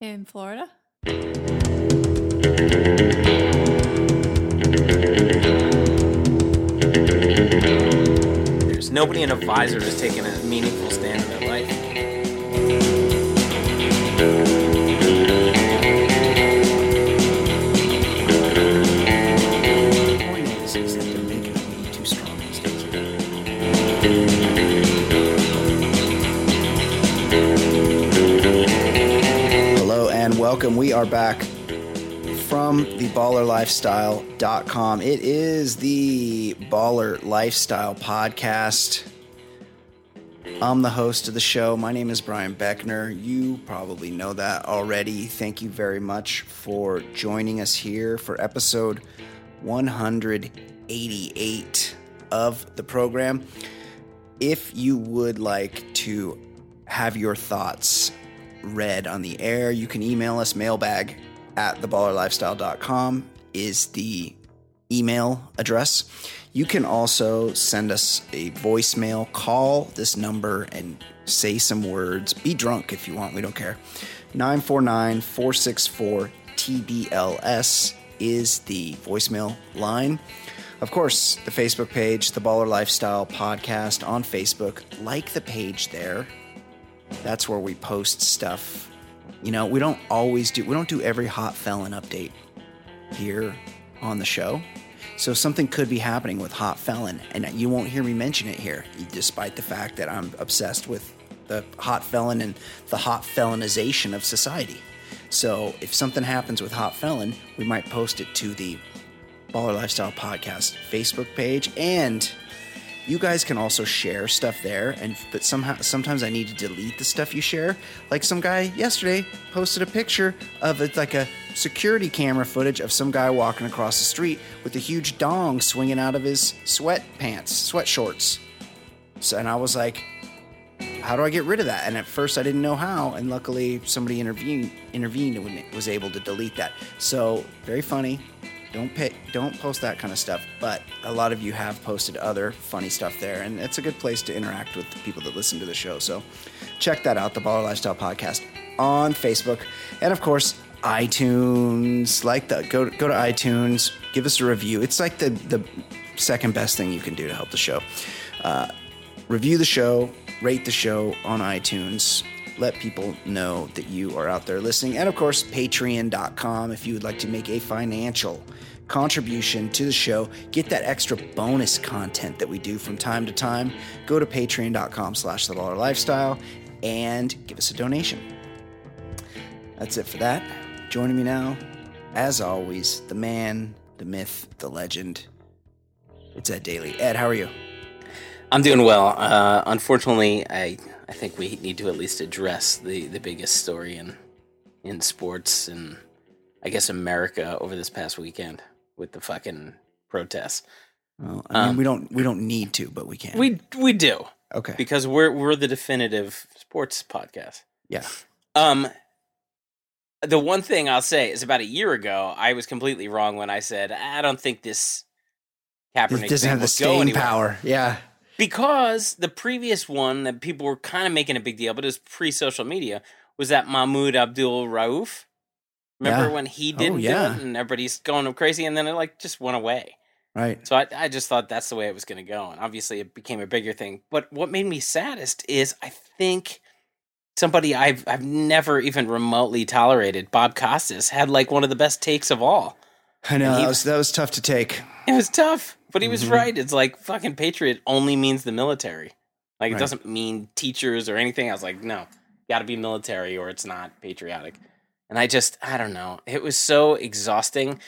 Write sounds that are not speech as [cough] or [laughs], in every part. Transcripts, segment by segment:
In Florida? There's nobody in a visor has taken a meaningful stand in their life. Welcome. We are back from the ballerlifestyle.com. It is the Baller Lifestyle podcast. I'm the host of the show. My name is Brian Beckner. You probably know that already. Thank you very much for joining us here for episode 188 of the program. If you would like to have your thoughts read on the air, you can email us mailbag at theballerlifestyle.com is the email address. You can also send us a voicemail, call this number and say some words. Be drunk if you want, we don't care. 949 464 TBLS is the voicemail line. Of course, the Facebook page, The Baller Lifestyle Podcast on Facebook. Like the page there. That's where we post stuff. You know, we don't always do, we don't do every hot felon update here on the show. So something could be happening with Hot Felon, and you won't hear me mention it here, despite the fact that I'm obsessed with the Hot Felon and the hot felonization of society. So if something happens with Hot Felon, we might post it to the Baller Lifestyle Podcast Facebook page, and you guys can also share stuff there. And but somehow sometimes I need to delete the stuff you share. Like some guy yesterday posted a picture of it, like a security camera footage of some guy walking across the street with a huge dong swinging out of his sweatpants, sweat shorts. So, and I was like, how do I get rid of that? And at first I didn't know how, and luckily somebody intervened intervened and was able to delete that. So very funny. Don't don't post that kind of stuff. But a lot of you have posted other funny stuff there, and it's a good place to interact with the people that listen to the show. So check that out, the Baller Lifestyle Podcast on Facebook, and of course iTunes. Like the go go to iTunes, give us a review. It's like the the second best thing you can do to help the show. Uh, review the show, rate the show on iTunes. Let people know that you are out there listening. And of course, patreon.com if you would like to make a financial contribution to the show, get that extra bonus content that we do from time to time. Go to patreon.com slash the baller lifestyle and give us a donation. That's it for that. Joining me now, as always, the man, the myth, the legend. It's Ed Daly. Ed, how are you? I'm doing well. Uh, unfortunately, I I think we need to at least address the, the biggest story in in sports and I guess America over this past weekend with the fucking protests. Well, I mean, Um, we don't we don't need to, but we can. We we do okay. because we're we're the definitive sports podcast. yeah. Um, the one thing I'll say is about a year ago, I was completely wrong when I said I don't think this Kaepernick doesn't have the staying power. Yeah. Because the previous one that people were kind of making a big deal, but it was pre-social media, was that Mahmoud Abdul Rauf. Remember Yeah. when he Oh, didn't yeah. do it and everybody's going crazy, and then it like just went away. Right. So I, I just thought that's the way it was going to go, and obviously it became a bigger thing. But what made me saddest is I think somebody I've I've never even remotely tolerated, Bob Costas, had like one of the best takes of all. I know that was that was tough to take. It was tough, but he was Mhm. right. It's like fucking patriot only means the military. Like Right. it doesn't mean teachers or anything. I was like, no, got to be military or it's not patriotic. And I just, I don't know. It was so exhausting.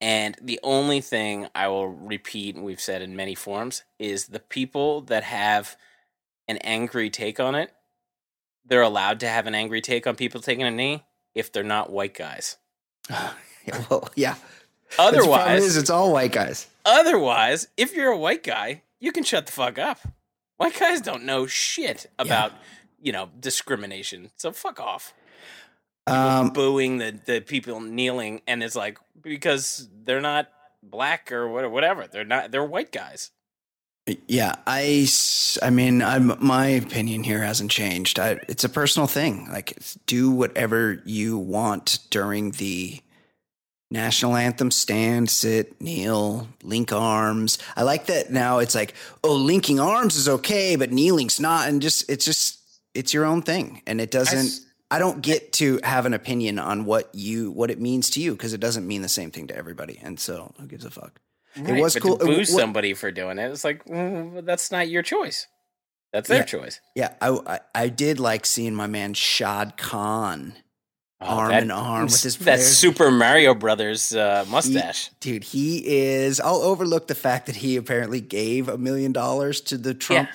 And the only thing I will repeat, and we've said in many forums, is the people that have an angry take on it, they're allowed to have an angry take on people taking a knee if they're not white guys. [sighs] yeah, well, yeah. That's the problem Otherwise, is it's all white guys. Otherwise, if you're a white guy, you can shut the fuck up. White guys don't know shit about, you know, discrimination. So fuck off. Um, Booing the, the people kneeling and it's like because they're not black or whatever. They're not they're white guys. Yeah, I, I mean, I'm, my opinion here hasn't changed. I, it's a personal thing. Like, do whatever you want during the national anthem. Stand, sit, kneel, link arms. I like that now. It's like, oh, linking arms is okay, but kneeling's not. And just, it's just, it's your own thing, and it doesn't. I don't get to have an opinion on what you what it means to you because it doesn't mean the same thing to everybody. And so, who gives a fuck? Right, was but cool- To boo what- somebody for doing it, it's like well, that's not your choice. That's their Yeah. choice. Yeah, I, I I did like seeing my man Shad Khan, Oh, arm that- in arm with his [laughs] that. Super Mario Brothers uh, mustache. dude. He is. I'll overlook the fact that he apparently gave a million dollars to the Trump.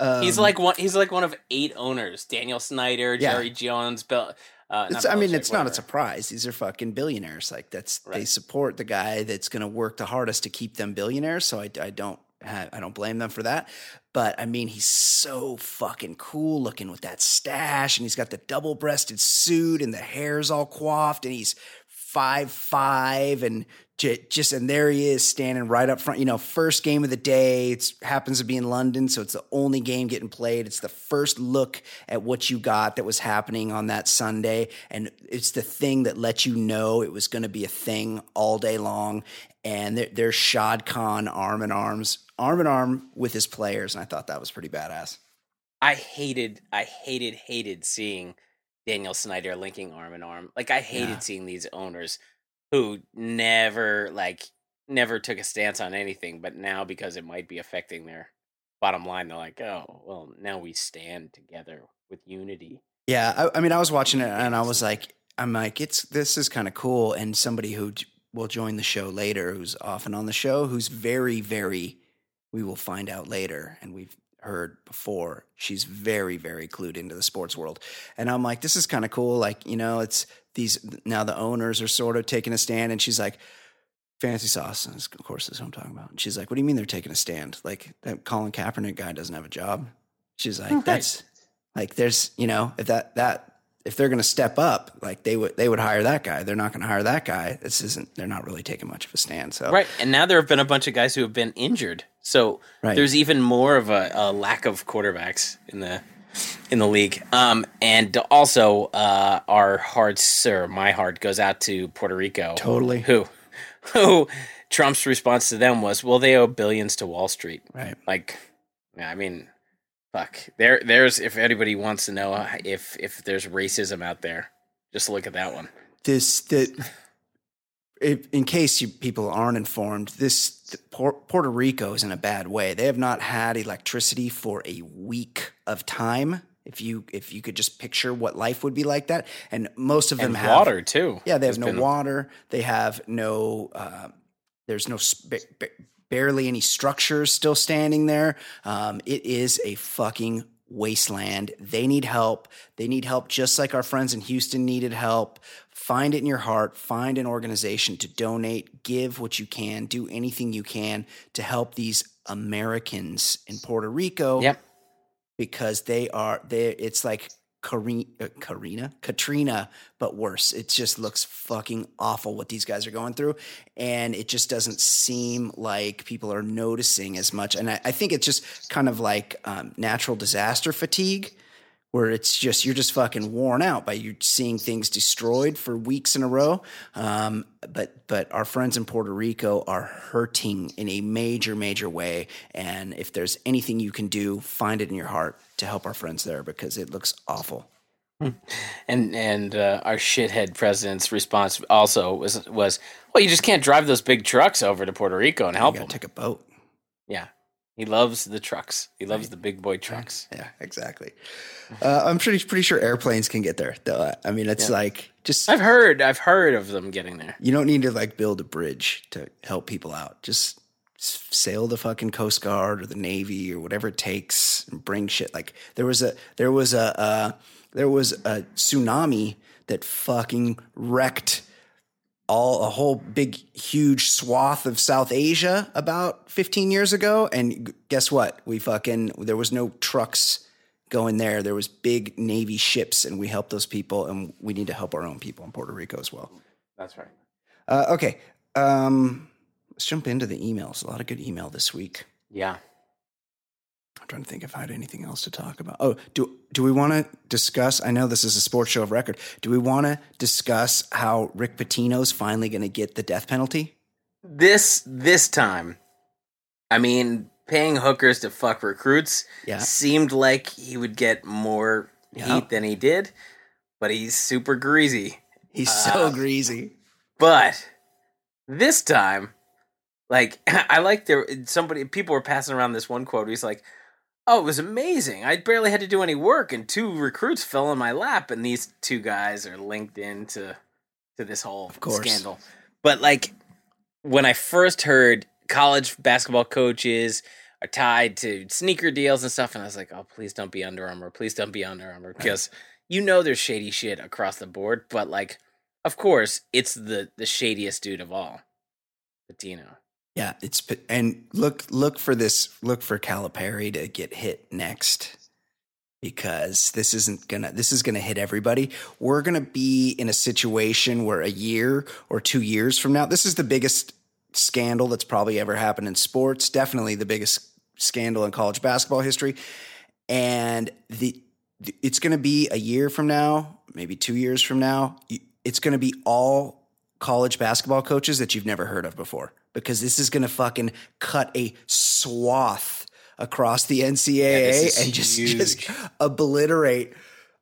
um, he's like one. He's like one of eight owners: Daniel Snyder, Yeah. Jerry Jones, Bill. Uh, I mean, Belichick, it's not a whatever. surprise. These are fucking billionaires. Like that's they support the guy that's going to work the hardest to keep them billionaires. So I, I don't I don't blame them for that. But I mean, he's so fucking cool looking with that stash, and he's got the double breasted suit, and the hair's all coiffed, and he's five five, and just and there he is standing right up front. You know, first game of the day. It happens to be in London, so it's the only game getting played. It's the first look at what you got that was happening on that Sunday, and it's the thing that let you know it was going to be a thing all day long. And there, there's Shad Khan arm in arms, arm in arm with his players, and I thought that was pretty badass. I hated, I hated, hated seeing Daniel Snyder linking arm in arm. Like I hated Yeah. seeing these owners who never, like, never took a stance on anything, but now because it might be affecting their bottom line, they're like, oh, well, now we stand together with unity. Yeah, I, I mean, I was watching it and I was like, I'm like, it's this is kind of cool. And somebody who will join the show later, who's often on the show, who's very, very, we will find out later, and we've heard before, she's very, very clued into the sports world. And I'm like, this is kind of cool. Like, you know, it's these now the owners are sort of taking a stand, and she's like. Fancy sauce, is- of course, is who I'm talking about. And she's like, "What do you mean they're taking a stand? Like that Colin Kaepernick guy doesn't have a job." She's like, [laughs] Right. "That's like there's you know if that that if they're going to step up like they would they would hire that guy they're not going to hire that guy this isn't they're not really taking much of a stand so Right. And now there have been a bunch of guys who have been injured. So Right. there's even more of a, a lack of quarterbacks in the in the league. Um, and also uh, our hearts sir, my heart goes out to Puerto Rico. Totally. Who who Trump's response to them was, well, they owe billions to Wall Street. right Like, I mean, fuck. There, there's if anybody wants to know if if there's racism out there, just look at that one. this that. if, in case you people aren't informed this Puerto Rico is in a bad way they have not had electricity for a week of time if you if you could just picture what life would be like that and most of them And have water too. Yeah, they have has no been- water. They have no. Uh, there's no sp- barely any structures still standing there. Um, it is a fucking wasteland. They need help. They need help just like our friends in Houston needed help. Find it in your heart. Find an organization to donate. Give what you can. Do anything you can to help these Americans in Puerto Rico Yep. because they are they it's like Karina, uh, Karina, Katrina, but worse. It just looks fucking awful what these guys are going through, and it just doesn't seem like people are noticing as much. And I, I think it's just kind of like um, natural disaster fatigue, where it's just you're just fucking worn out by you seeing things destroyed for weeks in a row. Um, but but our friends in Puerto Rico are hurting in a major major way, and if there's anything you can do, find it in your heart to help our friends there because it looks awful. [laughs] And and uh, our shithead president's response also was was, well, you just can't drive those big trucks over to Puerto Rico and help you them. take a boat. yeah, he loves the trucks. He loves the big boy trucks. Yeah, exactly. Uh, I'm pretty pretty sure airplanes can get there. Though I mean, it's Yeah. like just I've heard, I've heard of them getting there. you don't need to like build a bridge to help people out. Just sail the fucking Coast Guard or the Navy or whatever it takes and bring shit. Like there was a there was a uh, there was a tsunami that fucking wrecked all a whole big huge swath of South Asia about 15 years ago. And guess what? We fucking there was no trucks going there. There was big navy ships and we helped those people and we need to help our own people in Puerto Rico as well. That's right. uh, okay. Um let's jump into the emails a lot of good email this week Yeah. I'm trying to think if I had anything else to talk about. Oh, do do we want to discuss? I know this is a sports show of record. Do we want to discuss how Rick Pitino's finally going to get the death penalty? This this time, I mean, paying hookers to fuck recruits Yeah. seemed like he would get more Yeah. heat than he did, but he's super greasy. He's so Uh, greasy. But this time, like [laughs] I like there somebody people were passing around this one quote. He's like, "Oh, it was amazing. I barely had to do any work, and two recruits fell in my lap, and these two guys are linked into to this whole scandal." But like when I first heard college basketball coaches are tied to sneaker deals and stuff, and I was like, "Oh, please don't be Under Armour. Please don't be Under Armour," because you know there's shady shit across the board. But like, of course, it's the the shadiest dude of all, Pitino. Yeah, it's and look look for this look for Calipari to get hit next because this isn't gonna this is gonna hit everybody. We're gonna be in a situation where a year or two years from now, this is the biggest scandal that's probably ever happened in sports. Definitely the biggest scandal in college basketball history, and the, it's gonna be a year from now, maybe two years from now. It's gonna be all college basketball coaches that you've never heard of before because this is going to fucking cut a swath across the NCAA is and just, huge. just obliterate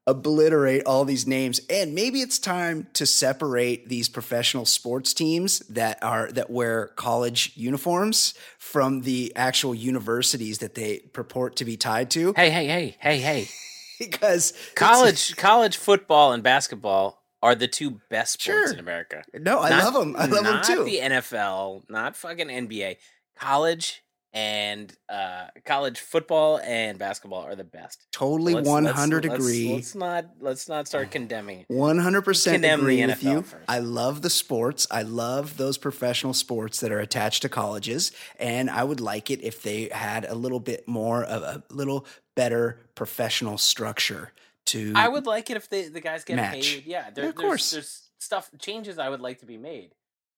obliterate all these names and maybe it's time to separate these professional sports teams that are that wear college uniforms from the actual universities that they purport to be tied to Hey, hey, hey, hey, hey! [laughs] because College college football and basketball are the two best sports Sure. in America. no I Not- love them I love them too. not the NFL, not fucking NBA. College and uh, college football and basketball are the best. totally Let's- 100 let's- agree Let's, not let's not start [sighs] condemning. One hundred percent Condemn the agree with NFL you. first. I love the sports. I love those professional sports that are attached to colleges, and I would like it if they had a little bit more of a little better professional structure to. I would like it if the the guys get Match. paid. Yeah, there, Yeah, of there's, course. there's stuff changes I would like to be made,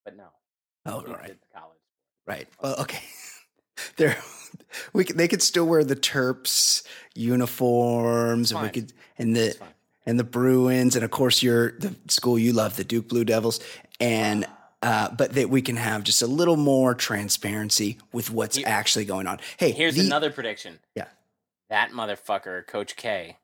but no. Oh, right, college. right. Well, okay. [laughs] There, we could, they could still wear the Terps uniforms, and we could and the and the Bruins, and of course your the school you love, the Duke Blue Devils, and uh, but that we can have just a little more transparency with what's Here- actually going on. Hey, Here's the- another prediction. Yeah. That motherfucker, Coach K.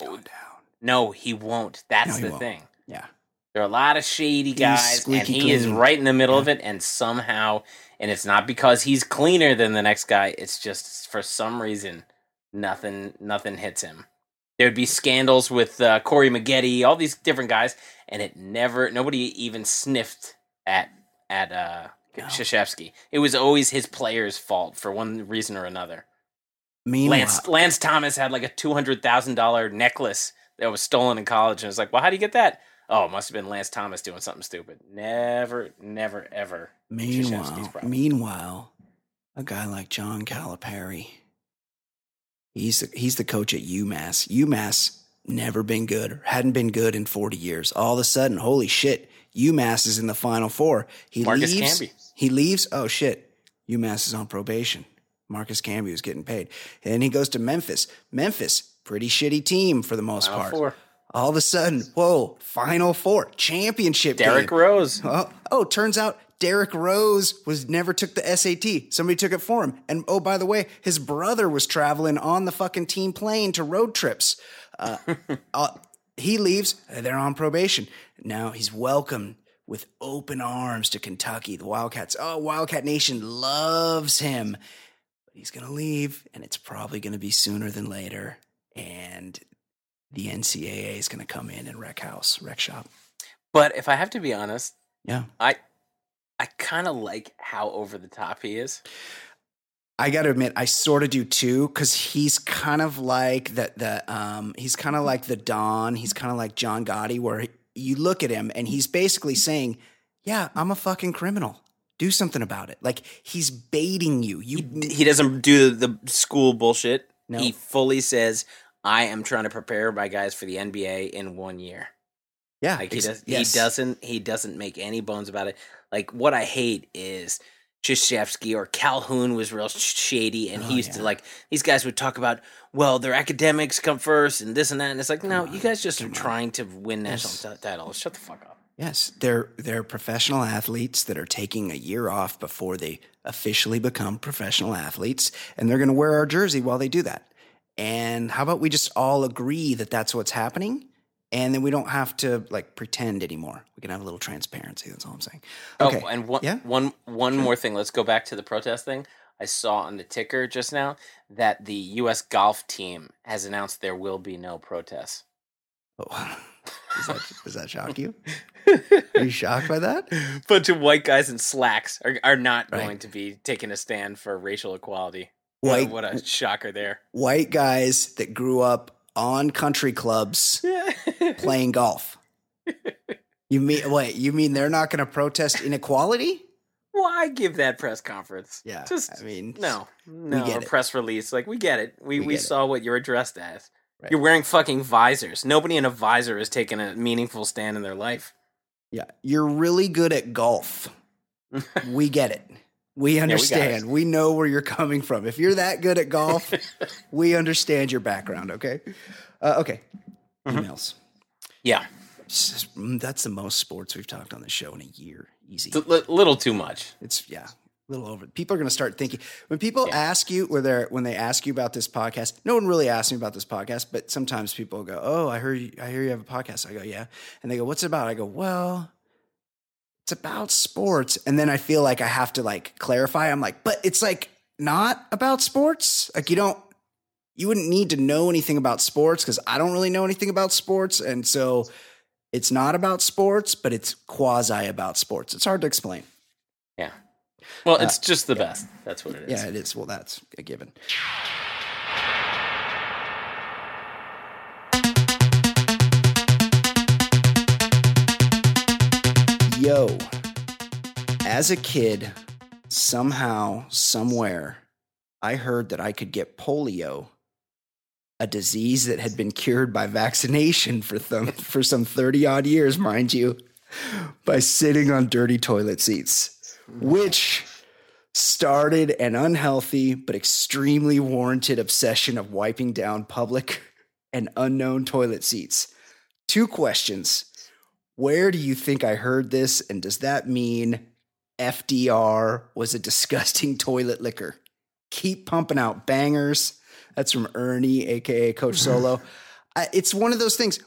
Oh, he's going down. No, he won't. That's No, he the won't. thing. Yeah, There are a lot of shady guys, and he is right in the middle of it. And somehow, and it's not because he's cleaner than the next guy. It's just for some reason, nothing, nothing hits him. There'd be scandals with uh, Corey Maggette, all these different guys, and it never, nobody even sniffed at at uh, No. Krzyzewski. It was always his player's fault for one reason or another. Meanwhile, Lance Lance Thomas had like a two hundred thousand dollar necklace that was stolen in college, and it's like, well, how do you get that? Oh, it must have been Lance Thomas doing something stupid. Never, never, ever. Meanwhile, meanwhile, a guy like John Calipari, he's the, he's the coach at UMass. UMass never been good, or hadn't been good in forty years. All of a sudden, holy shit, UMass is in the Final Four. He Marcus leaves. Camby. He leaves. Oh shit, UMass is on probation. Marcus Camby was getting paid, and he goes to Memphis. Memphis, pretty shitty team for the most Final part. four. All of a sudden, whoa, Final Four, championship Derrick game. Rose. Oh, oh, turns out Derrick Rose was never took the SAT. Somebody took it for him. And oh, by the way, his brother was traveling on the fucking team plane to road trips. Uh, [laughs] uh, he leaves. They're on probation. Now he's welcomed with open arms to Kentucky. The Wildcats. Oh, Wildcat Nation loves him. He's going to leave, and it's probably going to be sooner than later. And the NCAA is going to come in and wreck house, wreck shop. But if I have to be honest, Yeah. I I kind of like how over the top he is. I got to admit, I sort of do too, because he's kind of like the the um, he's kind of like the Don. He's kind of like John Gotti, where he- you look at him and he's basically saying, "Yeah, I'm a fucking criminal. Do something about it." Like he's baiting you. You He, he doesn't do the school bullshit. No. He fully says, "I am trying to prepare my guys for the NBA in one year." yeah, Like he does, yes. he doesn't, he doesn't make any bones about it. Like what I hate is Krzyzewski or Calhoun was real shady, and Oh, he used to like these guys would talk about well their academics come first and this and that, and it's like no, you guys just are trying to win national ti- titles. Shut the fuck up. Yes, they're they're professional athletes that are taking a year off before they officially become professional athletes, and they're going to wear our jersey while they do that. And how about we just all agree that that's what's happening, and then we don't have to like pretend anymore. We can have a little transparency. That's all I'm saying. Oh, okay, Oh, and one, Yeah. one, one more thing. Let's go back to the protest thing. I saw on the ticker just now that the U.S. golf team has announced there will be no protests. Oh, [laughs] does, that, [laughs] does that shock you? Are you shocked by that? Bunch of white guys in slacks are, are not Right. going to be taking a stand for racial equality. White What, a- what a shocker there. white guys that grew up on country clubs [laughs] playing golf. You mean wait? You mean they're not going to protest inequality? Why give that press conference? Yeah, Just I mean, no, no get a it. press release. Like we get it. We We we, get it. saw what you're addressed as. Right. You're wearing fucking visors. Nobody in a visor has taken a meaningful stand in their life. Yeah, you're really good at golf. we [laughs] get it. We got it. understand. we, know where you're coming from. If you're that good at golf, [laughs] we understand your background. Okay. Uh, okay. Mhm. Emails. Yeah, mm, That's the most sports we've talked on the show in a year. Easy. it's a little too much. It's yeah, little over. People are going to start thinking when people Yeah. ask you where they're when they ask you about this podcast. No one really asks me about this podcast, but sometimes people go, "Oh, I heard you, I hear you have a podcast." I go, "Yeah," and they go, "What's it about?" I go, "Well." It's about sports, and then I feel like I have to like clarify. I'm like, but it's like not about sports. Like you don't, you wouldn't need to know anything about sports because I don't really know anything about sports, and so it's not about sports, but it's quasi about sports. It's hard to explain. Yeah. Well, Uh, it's just the best. That's what it is. Yeah, it is. Well, that's a given. Yo, as a kid, somehow, somewhere, I heard that I could get polio, a disease that had been cured by vaccination for, th- for some 30 odd years, mind you, by sitting on dirty toilet seats, which started an unhealthy but extremely warranted obsession of wiping down public and unknown toilet seats. Two questions. Where do you think I heard this? And does that mean FDR was a disgusting [laughs] toilet licker? Keep pumping out bangers. That's from Ernie, aka Coach [laughs] Solo. I- it's one of those things.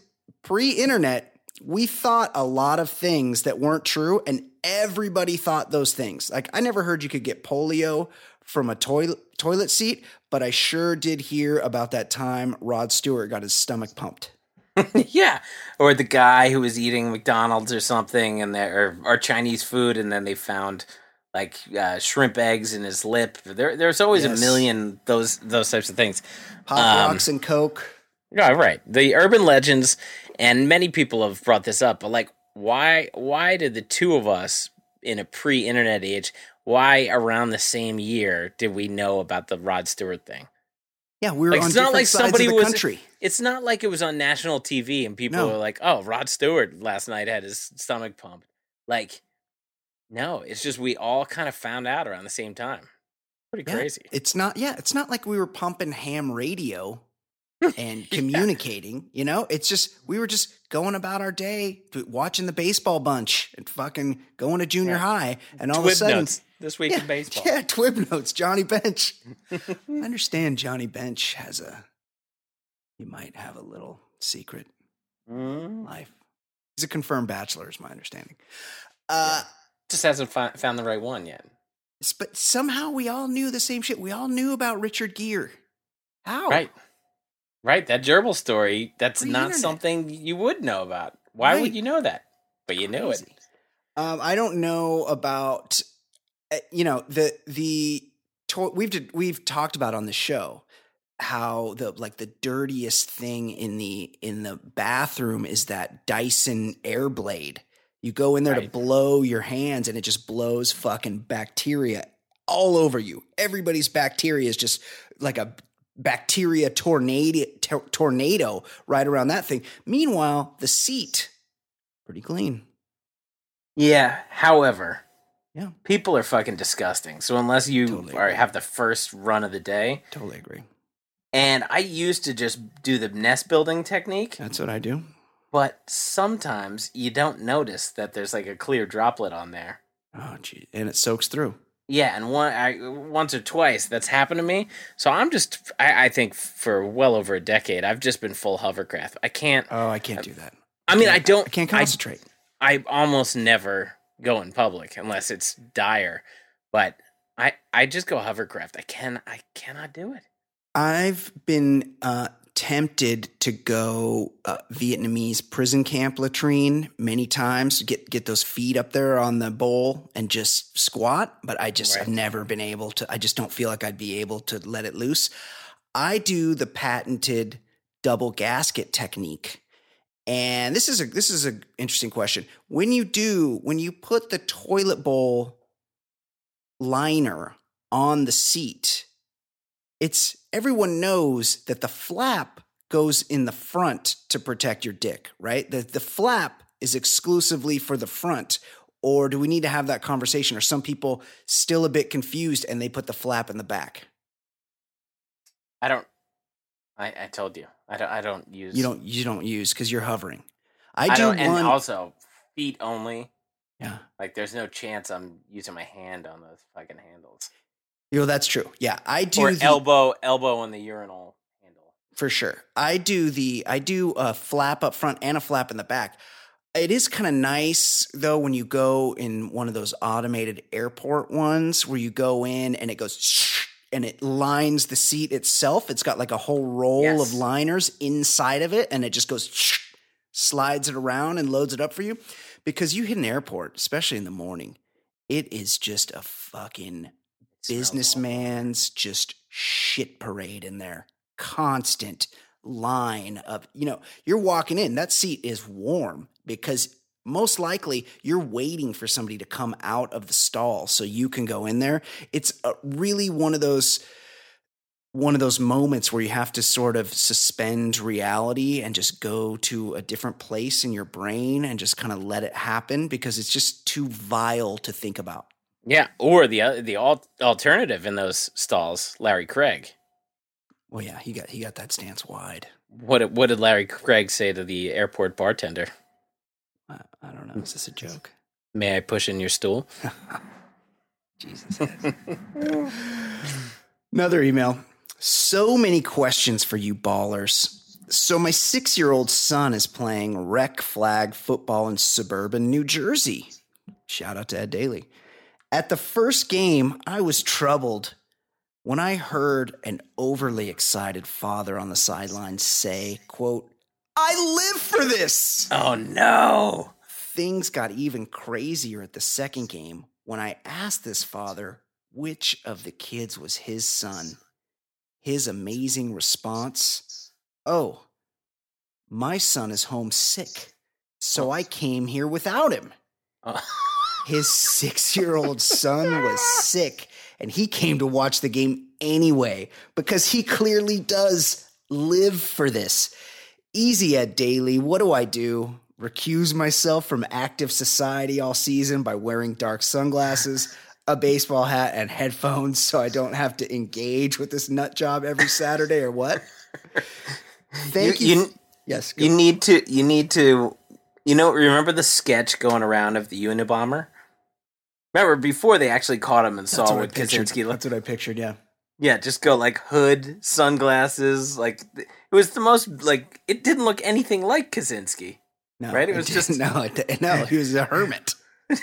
Pre internet, we thought a lot of things that weren't true, and everybody thought those things. Like, I never heard you could get polio from a toilet toilet seat, but I sure did hear about that time Rod Stewart got his stomach pumped. [laughs] yeah. Or the guy who was eating McDonald's or something, and there or, or Chinese food, and then they found like uh, shrimp eggs in his lip. There, there's always Yes. a million those those types of things. Pop Um, rocks and Coke. Yeah, right. The urban legends, and many people have brought this up, but like, why? Why did the two of us in a pre-internet age? Why around the same year did we know about the Rod Stewart thing? Yeah, we were like, on it's not like sides somebody of the was- country. It's not like it was on national TV and people No. were like, "Oh, Rod Stewart last night had his stomach pumped." Like, no, it's just we all kind of found out around the same time. Pretty Yeah, crazy. It's not. Yeah, it's not like we were pumping ham radio and [laughs] communicating. You know, it's just we were just going about our day, watching the baseball bunch, and fucking going to junior Yeah. high, and all of a sudden, notes this week yeah, in [laughs] baseball. yeah, twib notes. Johnny Bench. [laughs] I understand Johnny Bench has a. He might have a little secret Mm. life. He's a confirmed bachelor, is my understanding. Uh, Just hasn't fi- found the right one yet. but somehow we all knew the same shit. We all knew about Richard Gere. How? Right. Right. That gerbil story, that's not Pre-internet. something you would know about. Why Right. would you know that? But you knew it. Um, I don't know about, uh, you know, the the to- we've we've talked about on the show how the like the dirtiest thing in the in the bathroom is that Dyson Airblade. You go in there to blow your hands and it just blows fucking bacteria all over you. Everybody's bacteria is just like a bacteria tornado tor- tornado right around that thing. Meanwhile, the seat pretty clean. Yeah. However, Yeah. People are fucking disgusting. So unless you Totally are, have the first run of the day, Totally agree. and I used to just do the nest building technique, That's what I do. but sometimes you don't notice that there's like a clear droplet on there. Oh, gee. And it soaks through. Yeah, and one I, once or twice that's happened to me. So I'm just I, I think for well over a decade I've just been full hovercraft. I can't. Oh, I can't do that. I mean, I don't. I can't I concentrate. I almost never go in public unless it's dire. But I I just go hovercraft. I can I cannot do it. I've been uh, tempted to go uh, Vietnamese prison camp latrine many times. To get get those feet up there on the bowl and just squat, but I just Right. have never been able to. I just don't feel like I'd be able to let it loose. I do the patented double gasket technique. And this is a this is an interesting question. When you do, when you put the toilet bowl liner on the seat, it's everyone knows that the flap goes in the front to protect your dick, right? The the flap is exclusively for the front. Or do we need to have that conversation? Are some people still a bit confused and they put the flap in the back? I don't. I, I told you I don't I don't use You don't you don't use because you're hovering. I, I, do don't one. and also feet only. yeah, Like there's no chance I'm using my hand on those fucking handles you know that's true. Yeah, I do or the, elbow elbow on the urinal handle. for sure. I do the I do a flap up front and a flap in the back. It is kind of nice though when you go in one of those automated airport ones where you go in and it goes [sniffs] and it lines the seat itself. It's got like a whole roll Yes. of liners inside of it and it just goes [sniffs] slides it around and loads it up for you because you hit an airport, especially in the morning. It is just a fucking It smells awful. Businessman's just shit parade in there. Constant line of, you know, you're walking in, that seat is warm because most likely you're waiting for somebody to come out of the stall so you can go in there. It's a, really one of those one of those moments where you have to sort of suspend reality and just go to a different place in your brain and just kind of let it happen because it's just too vile to think about. Yeah, or the oth- the al- alternative in those stalls, Larry Craig. Well, yeah, he got he got that stance wide. What did- what did Larry Craig say to the airport bartender? I, I don't know. Is this a joke? May I push in your stool? [laughs] Jesus. [laughs] Another email. So many questions for you ballers. So my six-year-old son is playing rec flag football in suburban New Jersey. Shout out to Ed Daly. At the first game, I was troubled when I heard an overly excited father on the sidelines say, quote, I live for this. Oh no! Things got even crazier at the second game when I asked this father which of the kids was his son. His amazing response Oh, my son is homesick, so oh. I came here without him. Oh. [laughs] His six year old son was sick, and he came to watch the game anyway because he clearly does live for this. Easy Ed Daly. What do I do? Recuse myself from active society all season by wearing dark sunglasses, a baseball hat, and headphones so I don't have to engage with this nut job every Saturday or what? Thank you. You- you- yes. You need to. You need to. You know, remember the sketch going around of the Unabomber? Remember before they actually caught him and That's saw what what. Kaczynski looked. That's what I pictured. Yeah. Yeah, just go like hood, sunglasses. Like it was the most like it didn't look anything like Kaczynski. No, Right? It was didn't. just- [laughs] no, it, no. He was a hermit. [laughs]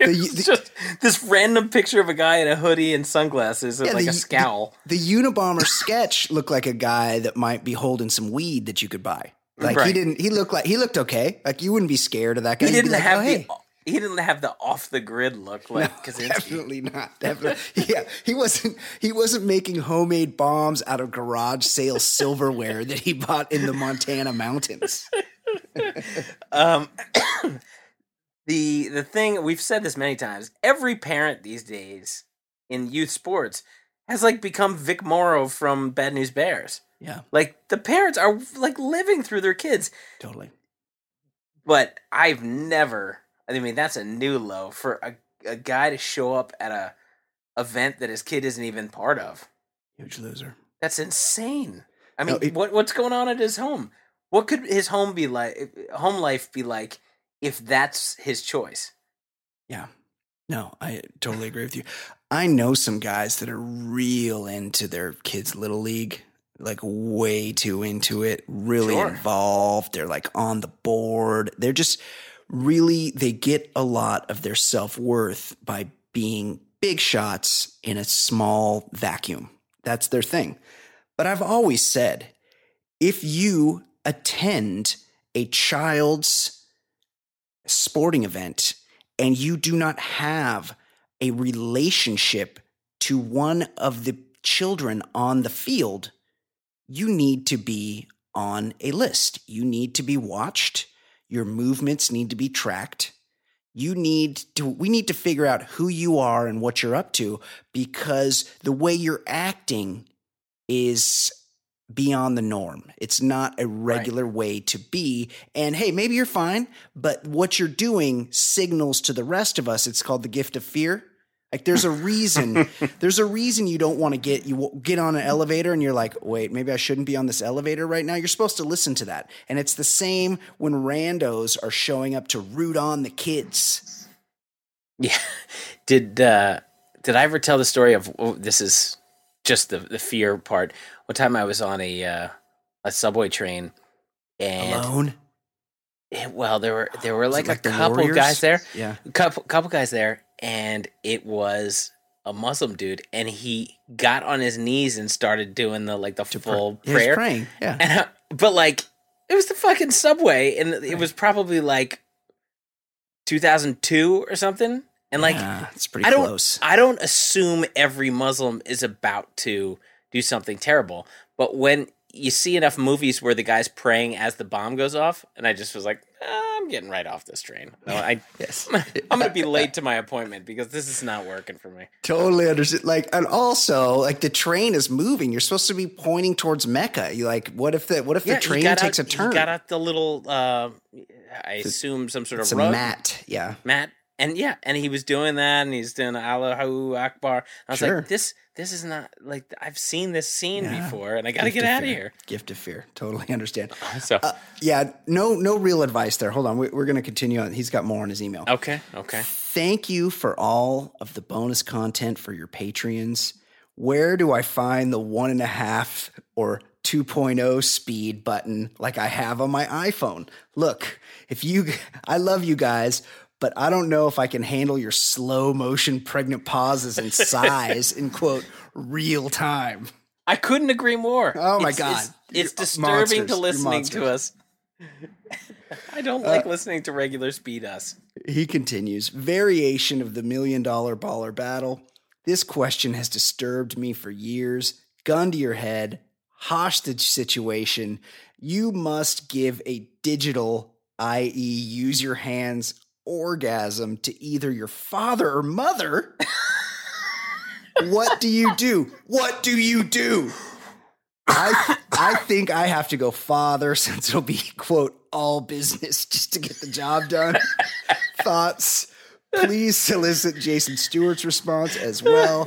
It The- was the- just this random picture of a guy in a hoodie and sunglasses and Yeah, like the- a scowl. The Unabomber sketch looked like a guy that might be holding some weed that you could buy. Like he didn't. He looked like he looked okay. Like you wouldn't be scared of that guy. he didn't like, have oh, hey. the he didn't have the off the grid look like No, [laughs] Kaczynski. definitely not. Definitely, yeah. He wasn't. He wasn't making homemade bombs out of garage sale silverware that he bought in the Montana mountains. [laughs] Um, [coughs] the the thing we've said this many times. Every parent these days in youth sports has like become Vic Morrow from Bad News Bears. Yeah, Like the parents are like living through their kids. totally. But I've never. I mean, that's a new low for a a guy to show up at a event that his kid isn't even part of. Huge loser. That's insane. I mean, No, it- what what's going on at his home? What could his home be like? Home life be like if that's his choice? Yeah. No, I totally agree with you. I know some guys that are real into their kids' little league, like way too into it, really Sure. involved. They're like on the board. They're just really, they get a lot of their self worth by being big shots in a small vacuum. That's their thing. But I've always said if you attend a child's sporting event and you do not have a relationship to one of the children on the field, you need to be on a list. You need to be watched. Your movements need to be tracked. You need to, we need to figure out who you are and what you're up to because the way you're acting is beyond the norm. It's not a regular way to be. And hey, maybe you're fine, but what you're doing signals to the rest of us. It's called the gift of fear. Like there's a reason. [laughs] there's a reason you don't want to get you get on an elevator and you're like, "Wait, maybe I shouldn't be on this elevator right now." You're supposed to listen to that. And it's the same when randos are showing up to root on the kids. Yeah. Did uh did I ever tell the story of oh, this is just the the fear part. One time I was on a uh, a subway train and Alone. it- well there were there were it like, a couple Warriors? guys there. Yeah. couple couple guys there and it was a Muslim dude and he got on his knees and started doing the like the To full he's prayer. praying. Yeah. And I- but like it was the fucking subway and it Right. was probably like 2002 or something. And like yeah, it's pretty I don't close. I don't assume every Muslim is about to do something terrible, but when you see enough movies where the guy's praying as the bomb goes off, and I just was like, "Ah, I'm getting right off this train. No, I, [laughs] yes. [laughs] I'm gonna be late to my appointment because this is not working for me. Totally understand. Like, and also, like the train is moving. You're supposed to be pointing towards Mecca. You like, what if the what if Yeah, the train takes out, a turn? Got out the little, uh, I assume some sort of rug mat. Yeah. mat, and yeah, and he was doing that, and he's doing Allahu Akbar. I was Sure. like, this, this is not like I've seen this scene Yeah. before, and I got to get of out of here. Gift of fear. Totally [laughs] understand. [laughs] So Uh, yeah. No. No real advice there. Hold on. We, we're going to continue on. He's got more on his email. okay, okay. Thank you for all of the bonus content for your Patreons. Where do I find the one and a half or 2.0 speed button like I have on my iPhone? Look, if you, [laughs] I love you guys, but I don't know if I can handle your slow motion pregnant pauses and sighs in [laughs] quote real time. I couldn't agree more. Oh my It's- God. it's, it's disturbing monsters. to listening to us. [laughs] I don't Uh, like listening to regular speed us. He continues, variation of the million dollar baller battle. This question has disturbed me for years. Gun to your head, hostage situation. You must give a digital, i.e., use your hands orgasm to either your father or mother. what do you do? What do you do? I I think I have to go father [laughs] since it'll be quote all business just to get the job done. Thoughts? Please solicit Jason Stewart's response as well.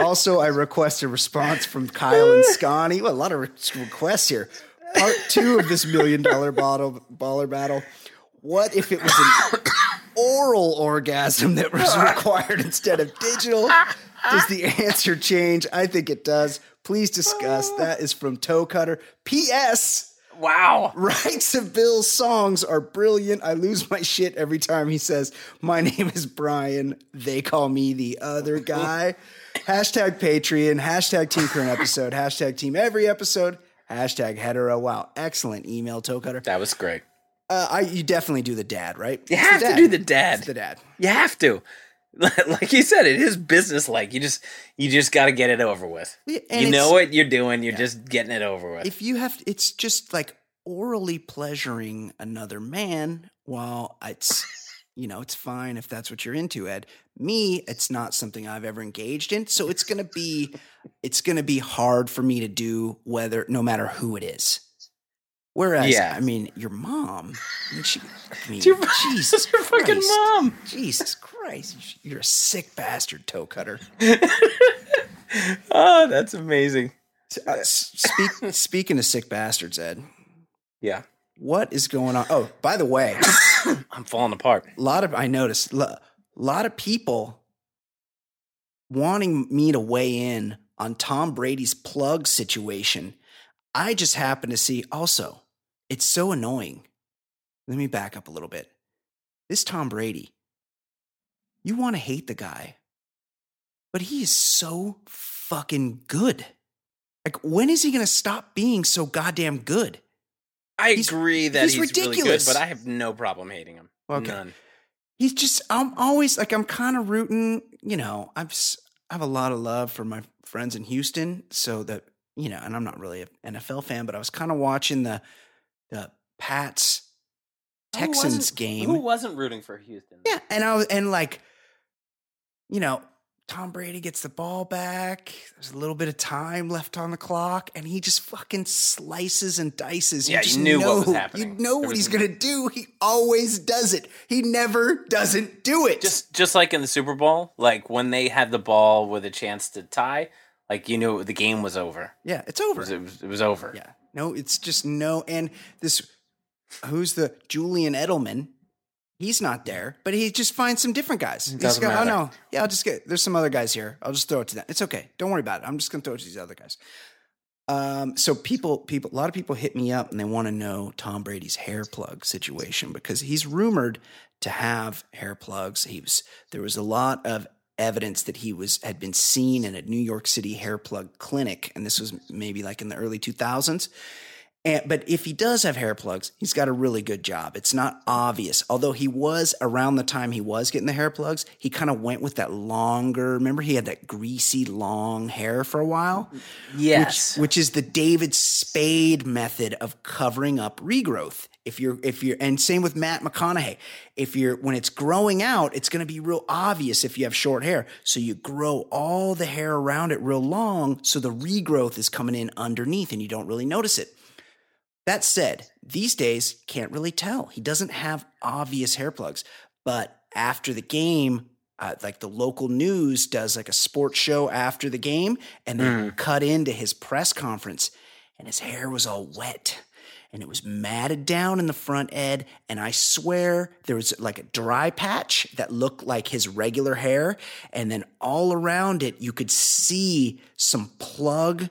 Also, I request a response from Kyle and Scotty. Well, a lot of re- requests here. Part two of this million dollar bottle baller battle. What if it was an oral orgasm that was [laughs] required instead of digital? Does the answer change? I think it does. Please discuss. Oh. That is from Toe Cutter. P.S. Wow. Rights of Bill's songs are brilliant. I lose my shit every time he says, My name is Brian. They call me the other guy. [laughs] hashtag Patreon, hashtag Team Current Episode, hashtag Team Every Episode, hashtag Hetero. Wow, excellent email, Toe Cutter. That was great. Uh, I, you definitely do the dad, right? You It's have to do the dad. It's the dad. You have to. [laughs] Like you said, it is business like. You just you just gotta get it over with. And you know what you're doing, you're just getting it over with. if you have it's just like orally pleasuring another man while it's [laughs] you know it's fine if that's what you're into ed me it's not something i've ever engaged in so it's gonna be it's gonna be hard for me to do whether no matter who it is whereas Yeah. i mean your mom I mean, she, I [laughs] mean, your, jesus your fucking Christ. mom. jesus christ you're a sick bastard, toe cutter. oh, [laughs] that's amazing. Uh, speak, [laughs] speaking of sick bastards, Ed, Yeah. what is going on? Oh, by the way, [coughs] I'm falling apart. a lot of I noticed a lot of people wanting me to weigh in on Tom Brady's plug situation. I just happen to see also, it's so annoying. Let me back up a little bit. This Tom Brady, you want to hate the guy, but he is so fucking good. Like, when is he going to stop being so goddamn good? I He's- agree that he's he's, really ridiculous. good, but I have no problem hating him. Okay. None. he's just i'm always like i'm kind of rooting you know i'm I have a lot of love for my friends in houston so that you know and i'm not really an nfl fan but i was kind of watching the the pats texans game Who wasn't rooting for Houston? yeah and i was and like you know tom brady gets the ball back there's a little bit of time left on the clock and he just fucking slices and dices Yeah, you knew what know, was happening. you know There what he's gonna do he always does it he never doesn't do it Just just like in the Super Bowl, like when they had the ball with a chance to tie, like you knew the game was over. Yeah, it's It over. was, it was, it was over. Yeah. No, it's just no. And this, who's the Julian Edelman? He's not there, but he just finds some different guys. Doesn't go, oh no, yeah, I'll just get. There's some other guys here. I'll just throw it to them. It's okay. Don't worry about it. I'm just gonna throw it to these other guys. Um, so people, people, a lot of people hit me up and they want to know Tom Brady's hair plug situation because he's rumored to have hair plugs. He was there was a lot of evidence that he was had been seen in a New York City hair plug clinic, and this was maybe like in the early 2000s. And, but if he does have hair plugs, he's got a really good job. It's not obvious. Although he was around the time he was getting the hair plugs, he kind of went with that longer. Remember, he had that greasy long hair for a while Yes. which, which is the David Spade method of covering up regrowth. If you're, if you're, and same with Matt McConaughey. If you're, when it's growing out, it's going to be real obvious if you have short hair. So you grow all the hair around it real long, so the regrowth is coming in underneath, and you don't really notice it. That said, these days can't really tell. He doesn't have obvious hair plugs, but after the game, uh, like the local news does like a sports show after the game, and they cut into his press conference, and his hair was all wet. And it was matted down in the front ed, and I swear there was like a dry patch that looked like his regular hair, and then all around it you could see some plug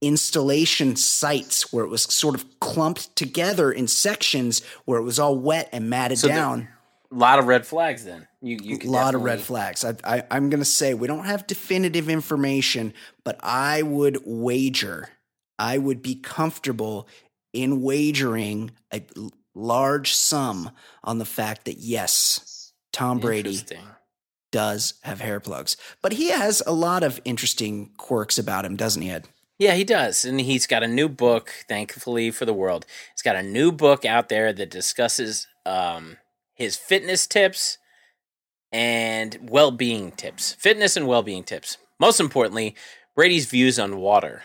installation sites where it was sort of clumped together in sections where it was all wet and matted So down. A lot of red flags then. You you A lot of red flags. I, I, I'm going to say we don't have definitive information, but I would wager, I would be comfortable in wagering a large sum on the fact that yes, Tom Brady does have hair plugs, but he has a lot of interesting quirks about him, doesn't he, Ed? Yeah, he does. And he's got a new book, thankfully for the world. He's got a new book out there that discusses um, his fitness tips and well being tips. Fitness and well being tips. Most importantly, Brady's views on water.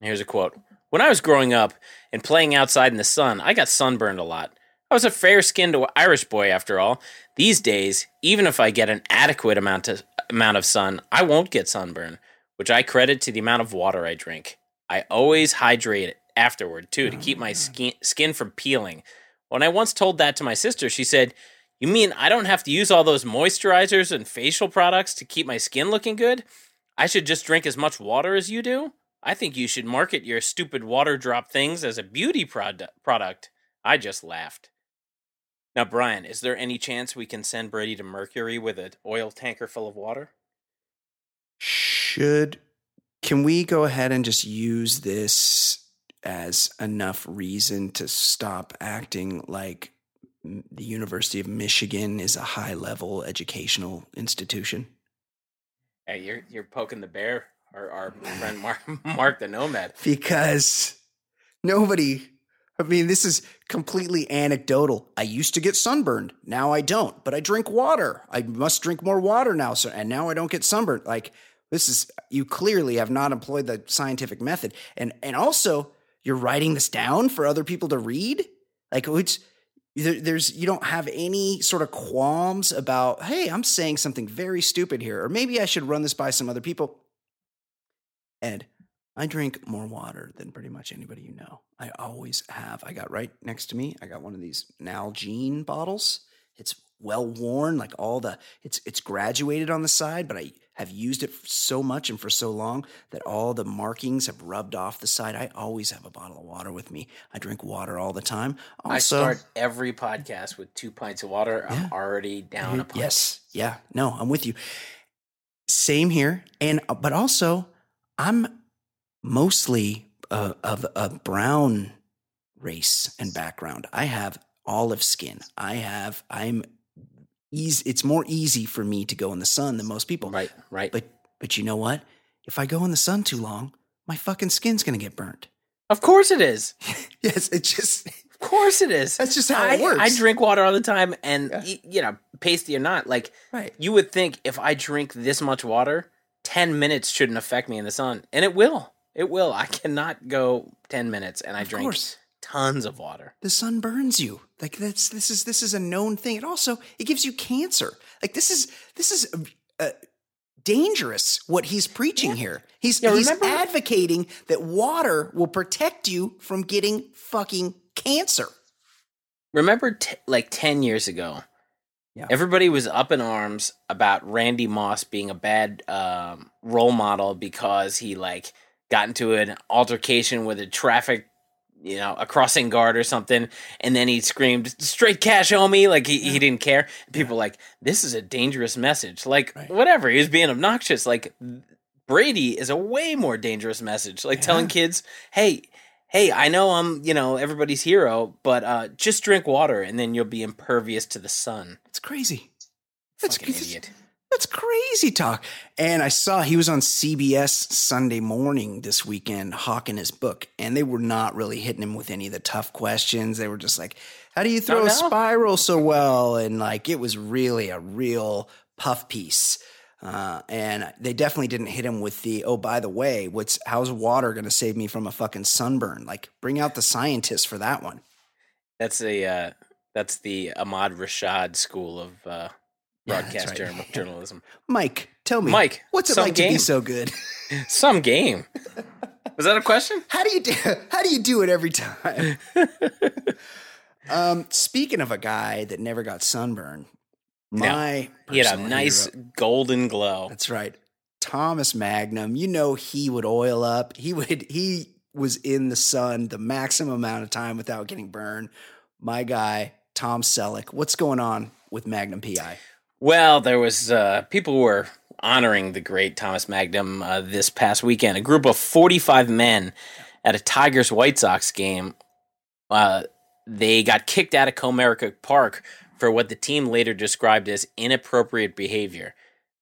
Here's a quote When I was growing up and playing outside in the sun, I got sunburned a lot. I was a fair skinned Irish boy after all. These days, even if I get an adequate amount amount of sun, I won't get sunburn, which I credit to the amount of water I drink. I always hydrate afterward, too, to keep my ah. skin, skin from peeling. When I once told that to my sister, she said, You mean I don't have to use all those moisturizers and facial products to keep my skin looking good? I should just drink as much water as you do? I think you should market your stupid water drop things as a beauty produ- product. I just laughed. Now, Brian, is there any chance we can send Brady to Mercury with an oil tanker full of water? Should can we go ahead and just use this as enough reason to stop acting like the University of Michigan is a high level educational institution? Hey, you're you're poking the bear, or our friend Mark, [laughs] Mark the Nomad. Because nobody I mean, this is completely anecdotal. I used to get sunburned. Now I don't, but I drink water. I must drink more water now. So, and now I don't get sunburned. Like, this is, you clearly have not employed the scientific method. And, and also, you're writing this down for other people to read? Like, it's, There, there's you don't have any sort of qualms about hey i'm saying something very stupid here or maybe i should run this by some other people ed i drink more water than pretty much anybody you know i always have i got right next to me i got one of these nalgene bottles it's well worn like all the it's it's graduated on the side but i have used it so much and for so long that all the markings have rubbed off the side i always have a bottle of water with me i drink water all the time also I start every podcast with two pints of water. Yeah. I'm already down a pint. Yes. Yeah. No, I'm with you. Same here. And, uh, but also, I'm mostly uh, of a brown race and background. I have olive skin. I have, I'm easy. It's more easy for me to go in the sun than most people. Right, right. But, but you know what? If I go in the sun too long, my fucking skin's going to get burnt. of course it is. [laughs] Yes. It just, [laughs] Of course it is. that's just how I, it works. I drink water all the time, and Yeah. you know, pasty or not, like Right. you would think if I drink this much water, ten minutes shouldn't affect me in the sun, and it will. It will. I cannot go ten minutes and I Of drink course. Tons of water. the sun burns you. Like that's this is this is a known thing. It also it gives you cancer. Like this is this is uh, dangerous what he's preaching here. He's Yeah, he's advocating that water will protect you from getting fucking cancer. Remember, t- like ten years ago, Yeah. everybody was up in arms about Randy Moss being a bad um, role model because he like got into an altercation with a traffic, you know, a crossing guard or something, and then he screamed "straight cash, homie!" Like he, he didn't care. People were like this is a dangerous message. Like Right. whatever, he was being obnoxious. Like Brady is a way more dangerous message. Like telling kids, "Hey." Hey, I know I'm, you know, everybody's hero, but uh, just drink water and then you'll be impervious to the sun. it's crazy That's- Fucking idiot. That's crazy talk. And I saw he was on CBS Sunday morning this weekend hawking his book, and they were not really hitting him with any of the tough questions. They were just like, How do you throw Oh, a spiral so well? And like, it was really a real puff piece. Uh, and they definitely didn't hit him with the, oh, by the way, what's how's water going to save me from a fucking sunburn? Like, bring out the scientists for that one. That's a uh, that's the Ahmad Rashad school of uh, Yeah, broadcast right. journal- [laughs] journalism. Mike, tell me, Mike, what's it like to be so good? [laughs] Some game. Was that a question? [laughs] How do you do? How do you do it every time? um, speaking of a guy that never got sunburn, my He had a nice hero- golden glow. that's right, Thomas Magnum. You know he would oil up. He would. He was in the sun the maximum amount of time without getting burned. My guy, Tom Selleck. What's going on with Magnum PI? Well, there was uh, people were honoring the great Thomas Magnum uh, this past weekend. A group of 45 men at a Tigers White Sox game. Uh, they got kicked out of Comerica Park for what the team later described as inappropriate behavior.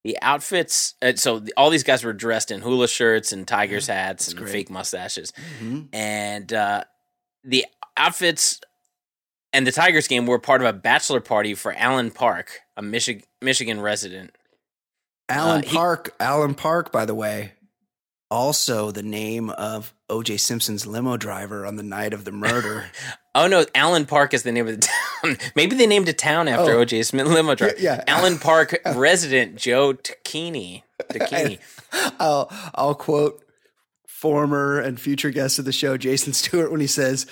The outfits, uh, so the, all these guys were dressed in hula shirts and Tigers hats and great. fake mustaches Mhm. and uh, the outfits and the Tigers game were part of a bachelor party for Allen Park, a Michi- Michigan resident. Alan Uh, he- Park. Alan Park, by the way, also the name of O.J. Simpson's limo driver on the night of the murder. [laughs] Oh no, Allen Park is the name of the [laughs] town. Maybe they named a town after Oh. O.J. Smith limo driver. yeah. Allen Park [laughs] resident Joe Tacchini. Tacchini. I'll I'll quote former and future guest of the show, Jason Stewart, when he says,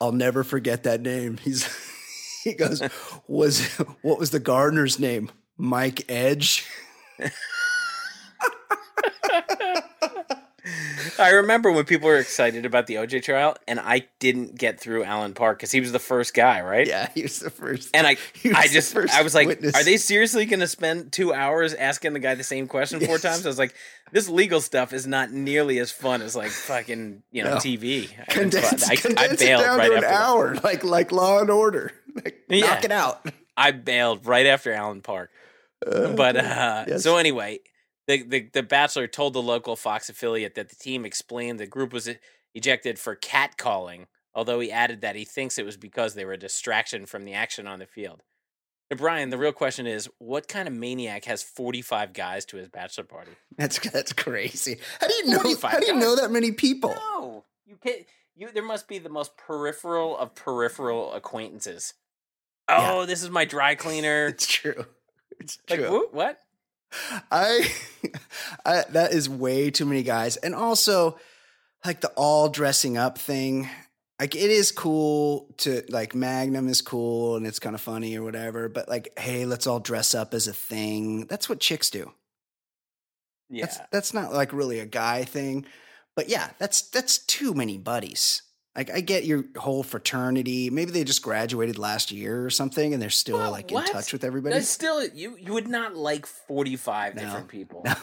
"I'll never forget that name." He's [laughs] he goes, "Was what was the gardener's name? Mike Edge." [laughs] I remember when people were excited about the OJ trial, and I didn't get through Alan Park because he was the first guy, right? Yeah, he was the first. And I, [laughs] I just, I was like, witness. are they seriously going to spend two hours asking the guy the same question four times? I was like, this legal stuff is not nearly as fun as like fucking, you know, No. TV. Condense. I, I condense it down right to after. an that. hour, like like Law and Order. Like, [laughs] Yeah. Knock it out. I bailed right after Allen Park. But uh, Yes. so anyway, the, the the Bachelor told the local Fox affiliate that the team explained the group was ejected for catcalling, although he added that he thinks it was because they were a distraction from the action on the field. Now, Brian, the real question is, what kind of maniac has forty five guys to his bachelor party? that's that's crazy. How do you know? How do you guys. know that many people? No, you can You there must be the most peripheral of peripheral acquaintances. Oh, this is my dry cleaner. It's true. It's like true. what? I, [laughs] I that is way too many guys, and also like the all dressing up thing. Like it is cool to like Magnum is cool and it's kind of funny or whatever, but like, hey, let's all dress up as a thing. That's what chicks do. Yeah. That's that's not like really a guy thing. But yeah, that's that's too many buddies. Like I get your whole fraternity. Maybe they just graduated last year or something and they're still Well, like what? in touch with everybody. That's still you. You would not like forty five No. different people. No.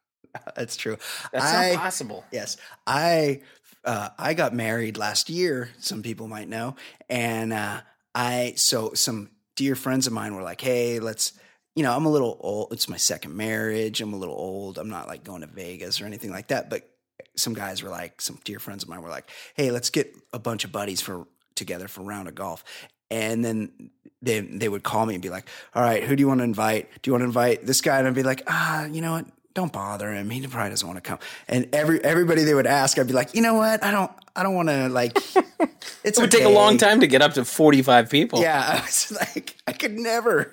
[laughs] that's true. That's I- not possible. Yes, I uh, I got married last year. Some people might know, and uh, I so some dear friends of mine were like, "Hey, let's." You know, I'm a little old. It's my second marriage. I'm a little old. I'm not like going to Vegas or anything like that. But some guys were like, some dear friends of mine were like, "Hey, let's get a bunch of buddies for together for a round of golf." And then they they would call me and be like, "All right, who do you want to invite? Do you want to invite this guy?" And I'd be like, "Ah, you know what? Don't bother him. He probably doesn't want to come." And every everybody they would ask, I'd be like, "You know what? I don't I don't want to like." [laughs] It's It would take a long time to get up to forty five people. Yeah, [laughs] I was like, I could never.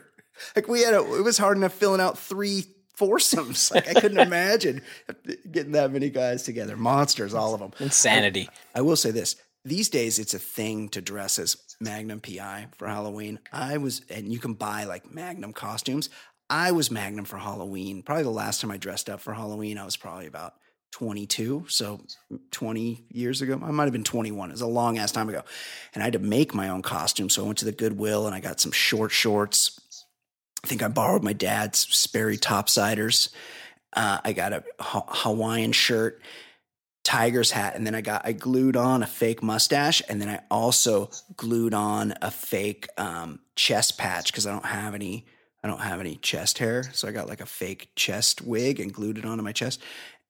Like we had a, it was hard enough filling out three foursomes. Like I couldn't imagine getting that many guys together. Monsters, all of them. Insanity. I will say this: these days, it's a thing to dress as Magnum PI for Halloween. I was, and you can buy like Magnum costumes. I was Magnum for Halloween. Probably the last time I dressed up for Halloween, I was probably about 22. So 20 years ago, I might have been 21. It was a long ass time ago. And I had to make my own costume. So I went to the Goodwill and I got some short shorts. I think I borrowed my dad's Sperry topsiders. Uh, I got a Ha- Hawaiian shirt tiger's hat and then i got i glued on a fake mustache and then i also glued on a fake um, chest patch because i don't have any i don't have any chest hair so i got like a fake chest wig and glued it onto my chest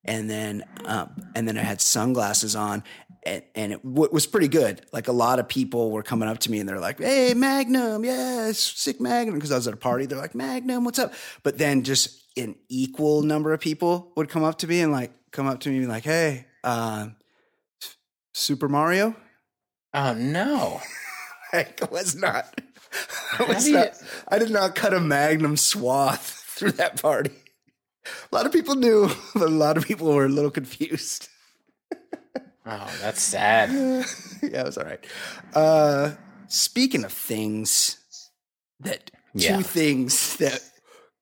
and then um, and then i had sunglasses on and, and it w- was pretty good like a lot of people were coming up to me and they're like hey magnum yeah sick magnum because i was at a party they're like magnum what's up but then just an equal number of people would come up to me and like come up to me and be like hey uh, Super Mario. Oh no. [laughs] I was not. [laughs] I, was do you- not I did not cut a magnum swath [laughs] through that party. A lot of people knew, but a lot of people were a little confused. Oh, that's sad. [laughs] yeah, it was all right. Uh, speaking of things that Yeah. two things that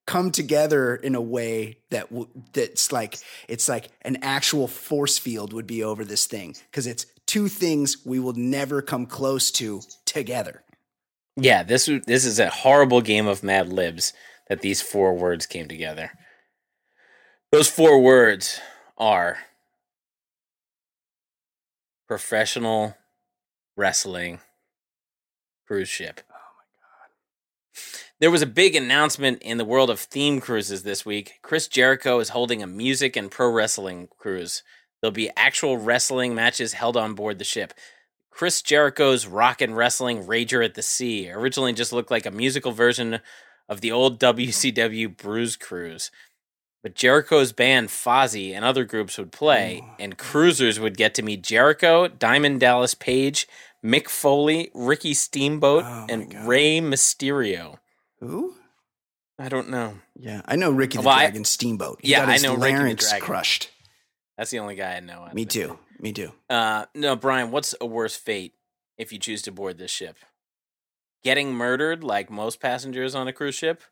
come together in a way that w- that's like it's like an actual force field would be over this thing because it's two things we will never come close to together. Yeah, this this is a horrible game of Mad Libs that these four words came together. Those four words are professional wrestling cruise ship. Oh my god. There was a big announcement in the world of theme cruises this week. Chris Jericho is holding a music and pro wrestling cruise. There'll be actual wrestling matches held on board the ship. Chris Jericho's Rock and Wrestling Rager at the Sea originally just looked like a musical version of the old WCW Bruise Cruise. But Jericho's band Fozzy and other groups would play, and cruisers would get to meet Jericho, Diamond Dallas Page, Mick Foley, Ricky Steamboat, Oh and. Rey Mysterio. Who? I don't know. Yeah, I know Ricky the Well, I- Dragon Steamboat. He Yeah, I know Ricky the Dragon. crushed. That's the only guy I know. Me too. Me too. Uh, no, Brian, what's a worse fate if you choose to board this ship? Getting murdered like most passengers on a cruise ship,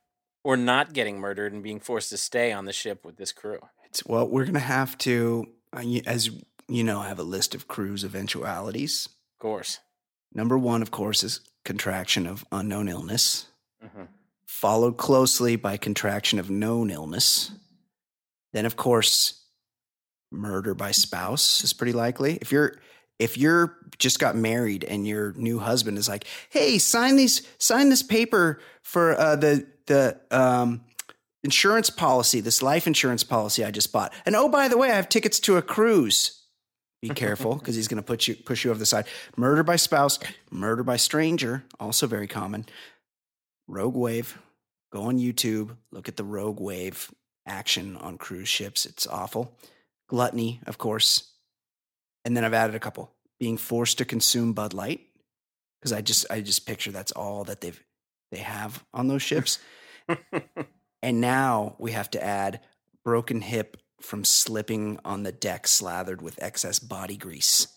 or not getting murdered and being forced to stay on the ship with this crew? It's, well, we're gonna have to, uh, as you know, I have a list of cruise eventualities. Of course. Number one, of course, is contraction of unknown illness, hmm followed closely by contraction of known illness. Then, of course, murder by spouse is pretty likely. If you're if you're just got married and your new husband is like, "Hey, sign these, sign this paper for uh, the the um, insurance policy, this life insurance policy I just bought," and oh, by the way, I have tickets to a cruise. Be [laughs] careful because he's going to put you push you over the side. Murder by spouse, murder by stranger, also very common. Rogue Wave. Go on YouTube, look at the Rogue Wave action on cruise ships. It's awful. Gluttony, of course. And then I've added a couple. Being forced to consume Bud Light. Because I just I just picture that's all that they've they have on those [laughs] ships. And now we have to add broken hip from slipping on the deck slathered with excess body grease.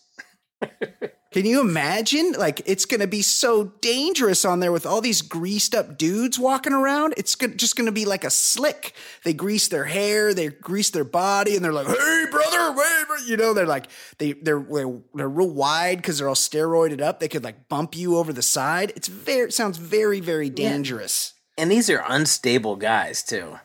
Can you imagine? Like, it's going to be so dangerous on there with all these greased up dudes walking around. It's just going to be like a slick. They grease their hair, they grease their body, and they're like, "Hey, brother, hey, bro," you know." They're like, they they're they're, they're real wide because they're all steroided up. They could like bump you over the side. It's very it sounds very very dangerous. And these are unstable guys too.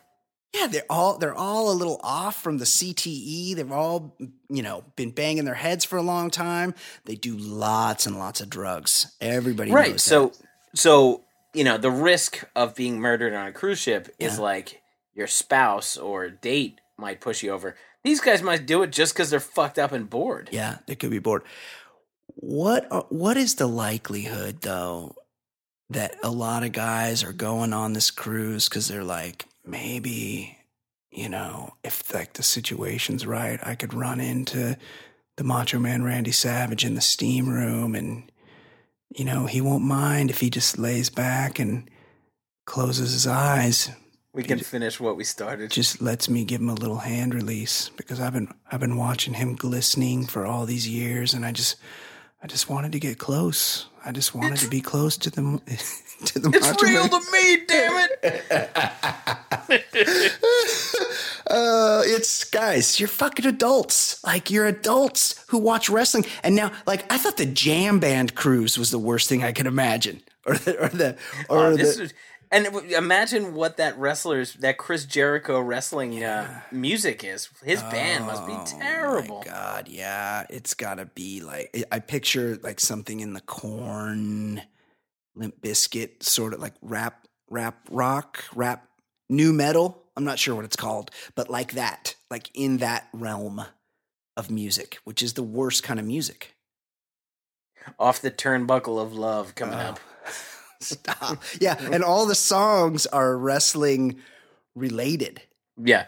Yeah, they're all they're all a little off from the CTE. They've all you know been banging their heads for a long time. They do lots and lots of drugs. Everybody right. knows So that. so you know the risk of being murdered on a cruise ship is Yeah. like your spouse or date might push you over. These guys might do it just because they're fucked up and bored. yeah, they could be bored. What are, what is the likelihood though that a lot of guys are going on this cruise because they're like maybe you know if like the situation's right, I could run into the Macho Man Randy Savage in the steam room and you know, he won't mind if he just lays back and closes his eyes. We can finish what we started. Just lets me give him a little hand release because I've been I've been watching him glistening for all these years and I just I just wanted to get close. I just wanted to be close to the [laughs] to the It's real Man. to me, damn it! [laughs] Uh, it's guys, you're fucking adults. Like you're adults who watch wrestling, and now, like I thought the jam band cruise was the worst thing I could imagine, or the or the or Oh, the, this is, and imagine what that wrestler's that Chris Jericho wrestling uh, music is. His band must be terrible. Oh My God, yeah, it's gotta be like I- I picture like something in the Korn, Limp Bizkit, sort of like rap, rap, rock, rap, new metal. I'm not sure what it's called, but like that, like in that realm of music, which is the worst kind of music. Off the turnbuckle of love coming Oh. up. Stop. Yeah, and all the songs are wrestling related. Yeah.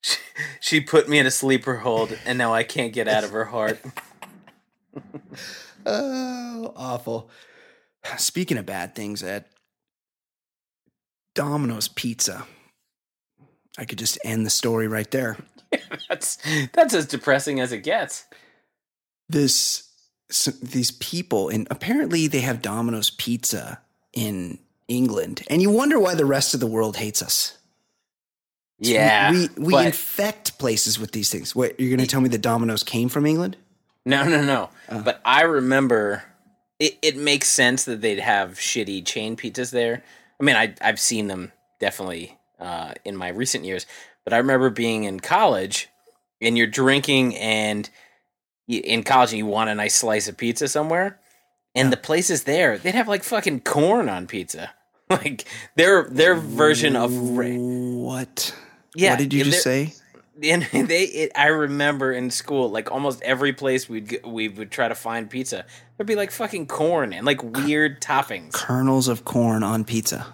She, she put me in a sleeper hold, and now I can't get out of her heart. [laughs] Oh, awful. Speaking of bad things, Ed, Domino's Pizza. I could just end the story right there. [laughs] That's that's as depressing as it gets. This, s these people, and apparently they have Domino's Pizza in England, and you wonder why the rest of the world hates us. So we- Yeah, we we, infect places with these things. Wait, you're going to tell me the Domino's came from England? No, no, no. Uh. But I remember it, it makes sense that they'd have shitty chain pizzas there. I mean, I, I've seen them definitely uh, in my recent years, but I remember being in college and you're drinking and in college and you want a nice slice of pizza somewhere. And the places there, they'd have like fucking corn on pizza. [laughs] Like their their version of What? yeah. what did you just say? and [laughs] they it, i remember in school like almost every place we'd we would try to find pizza there'd be like fucking corn and like weird toppings Kernels of corn on pizza.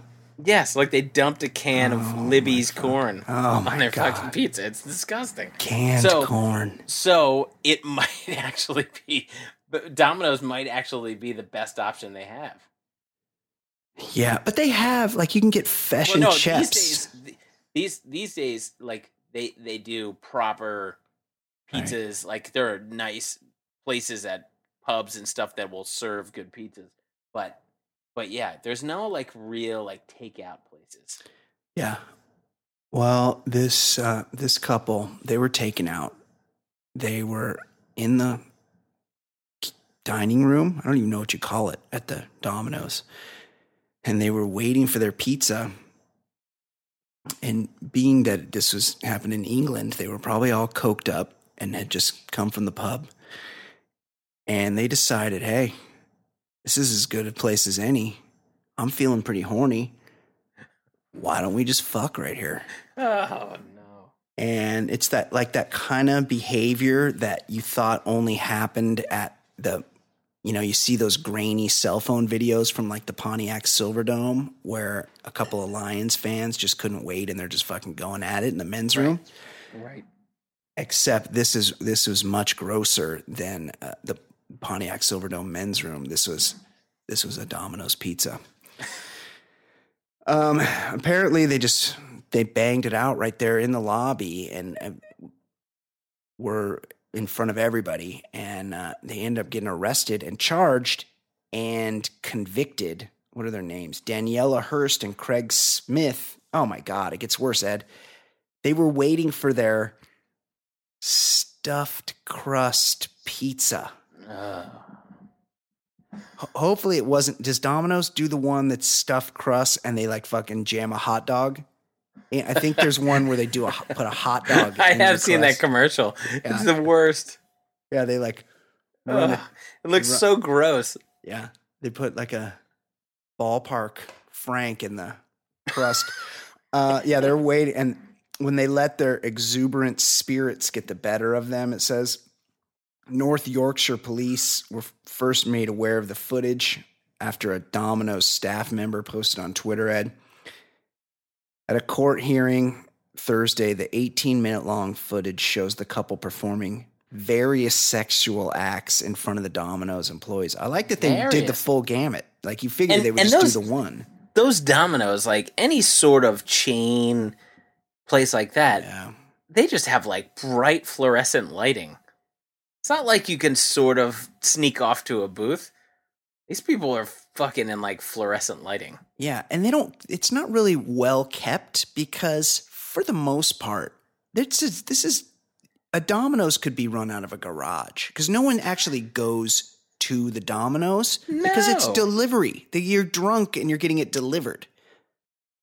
Yes like they dumped a can of oh libby's corn Oh on their God. fucking pizza it's disgusting Canned So- corn. so it [laughs] might actually be but domino's might actually be the best option they have Yeah, but they have like you can get fish well and no chips. these days these these days like they they do proper Right. pizzas like there are nice places at pubs and stuff that will serve good pizzas but but yeah there's no like real like takeout places Yeah. Well, this uh, this couple they were taken out. They were in the dining room. I don't even know what you call it at the Domino's, and they were waiting for their pizza. And being that this was happening in England, they were probably all coked up and had just come from the pub. And they decided, hey, this is as good a place as any. I'm feeling pretty horny why don't we just fuck right here? oh no And it's that like that kind of behavior that you thought only happened at the you know, you see those grainy cell phone videos from like the Pontiac Silverdome where a couple of Lions fans just couldn't wait and they're just fucking going at it in the men's room. right Except this is this was much grosser than uh, the Pontiac Silverdome men's room. This was this was a Domino's pizza. Um, apparently they just they banged it out right there in the lobby and were in front of everybody, and uh, they end up getting arrested and charged and convicted. What are their names? Daniela Hurst and Craig Smith. Oh my God, it gets worse, Ed. They were waiting for their stuffed crust pizza. Ho- Hopefully, it wasn't. Does Domino's do the one that's stuffed crust and they like fucking jam a hot dog? Yeah, I think there's one where they do a [laughs] put a hot dog. [laughs] I have seen that commercial. Yeah. It's the worst. Yeah, they like. run Ugh, it- looks ru- so gross. Yeah, they put like a ballpark Frank in the crust. [laughs] uh, yeah, they're waiting, and when they let their exuberant spirits get the better of them, it says North Yorkshire police were first made aware of the footage after a Domino's staff member posted on Twitter. Ed at a court hearing Thursday, the 18 minute long footage shows the couple performing various sexual acts in front of the Domino's employees. I like that they did the full gamut. Like you figured And- they would just those- do the one. Those Domino's, like any sort of chain place like that, Yeah. they just have like bright fluorescent lighting. It's not like you can sort of sneak off to a booth. These people are fucking in like fluorescent lighting. Yeah, and they don't. It's not really well kept because, for the most part, this is this is a Domino's could be run out of a garage because no one actually goes to the Domino's because it's delivery. That you're drunk and you're getting it delivered.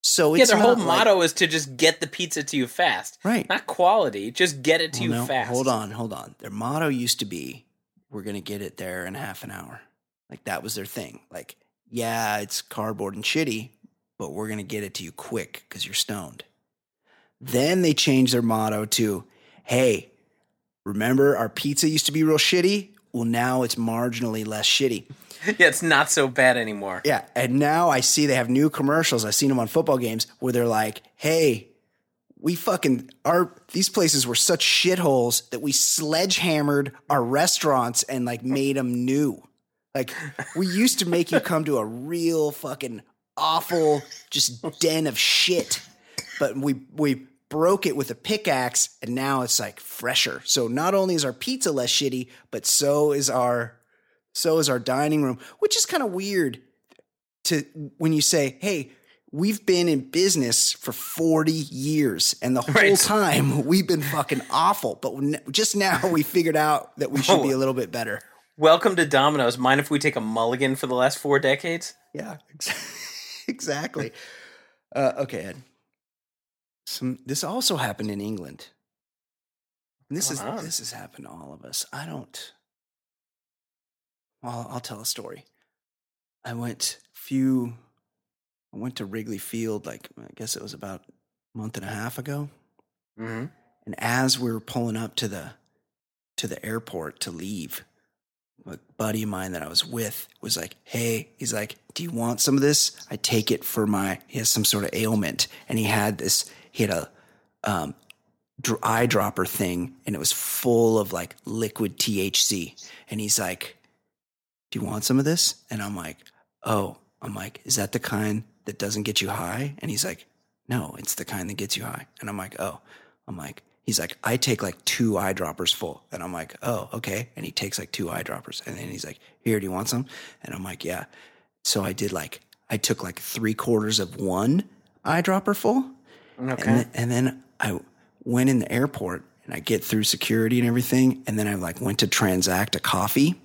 So yeah, it's their whole like- motto is to just get the pizza to you fast. right? Not quality, just get it to Well, you no, fast. Hold on, hold on. Their motto used to be, "We're gonna get it there in half an hour." Like that was their thing. Like, yeah, it's cardboard and shitty, but we're gonna get it to you quick because you're stoned. Then they changed their motto to, "Hey, remember our pizza used to be real shitty? Well, now it's marginally less shitty." [laughs] yeah, it's not so bad anymore. Yeah, and now I see they have new commercials. I've seen them on football games where they're like, "Hey, we fucking our these places were such shitholes that we sledgehammered our restaurants and like made them new. Like we used to make you come to a real fucking awful just den of shit, but we we broke it with a pickaxe and now it's like fresher. So not only is our pizza less shitty, but so is our so is our dining room, which is kind of weird to when you say, "Hey, we've been in business for 40 years and the whole Right. time we've been fucking awful, but just now we figured out that we should be a little bit better." Welcome to Domino's. Mind if we take a mulligan for the last four decades? Yeah, [laughs] exactly. Uh, okay, Ed. Some this also happened in England. And this is this has happened to all of us. I don't. Well, I'll tell a story. I went few. I went to Wrigley Field like I guess it was about a month and a half ago. Mm-hmm. And as we were pulling up to the to the airport to leave, a buddy of mine that I was with was like, "Hey," he's like, "Do you want some of this? I take it for my." He has some sort of ailment, and he had this. He had a um, dr- eyedropper thing, and it was full of like liquid THC. And he's like, "Do you want some of this?" And I'm like, "Oh." I'm like, "Is that the kind that doesn't get you high?" And he's like, "No, it's the kind that gets you high." And I'm like, "Oh." I'm like, he's like, I take like two eyedroppers full. And I'm like, oh, okay. And he takes like two eyedroppers. And then he's like, here, do you want some? And I'm like, yeah. So I did like, I took like three quarters of one eyedropper full. Okay. And, then, and then I went in the airport and I get through security and everything. And then I like went to transact a coffee.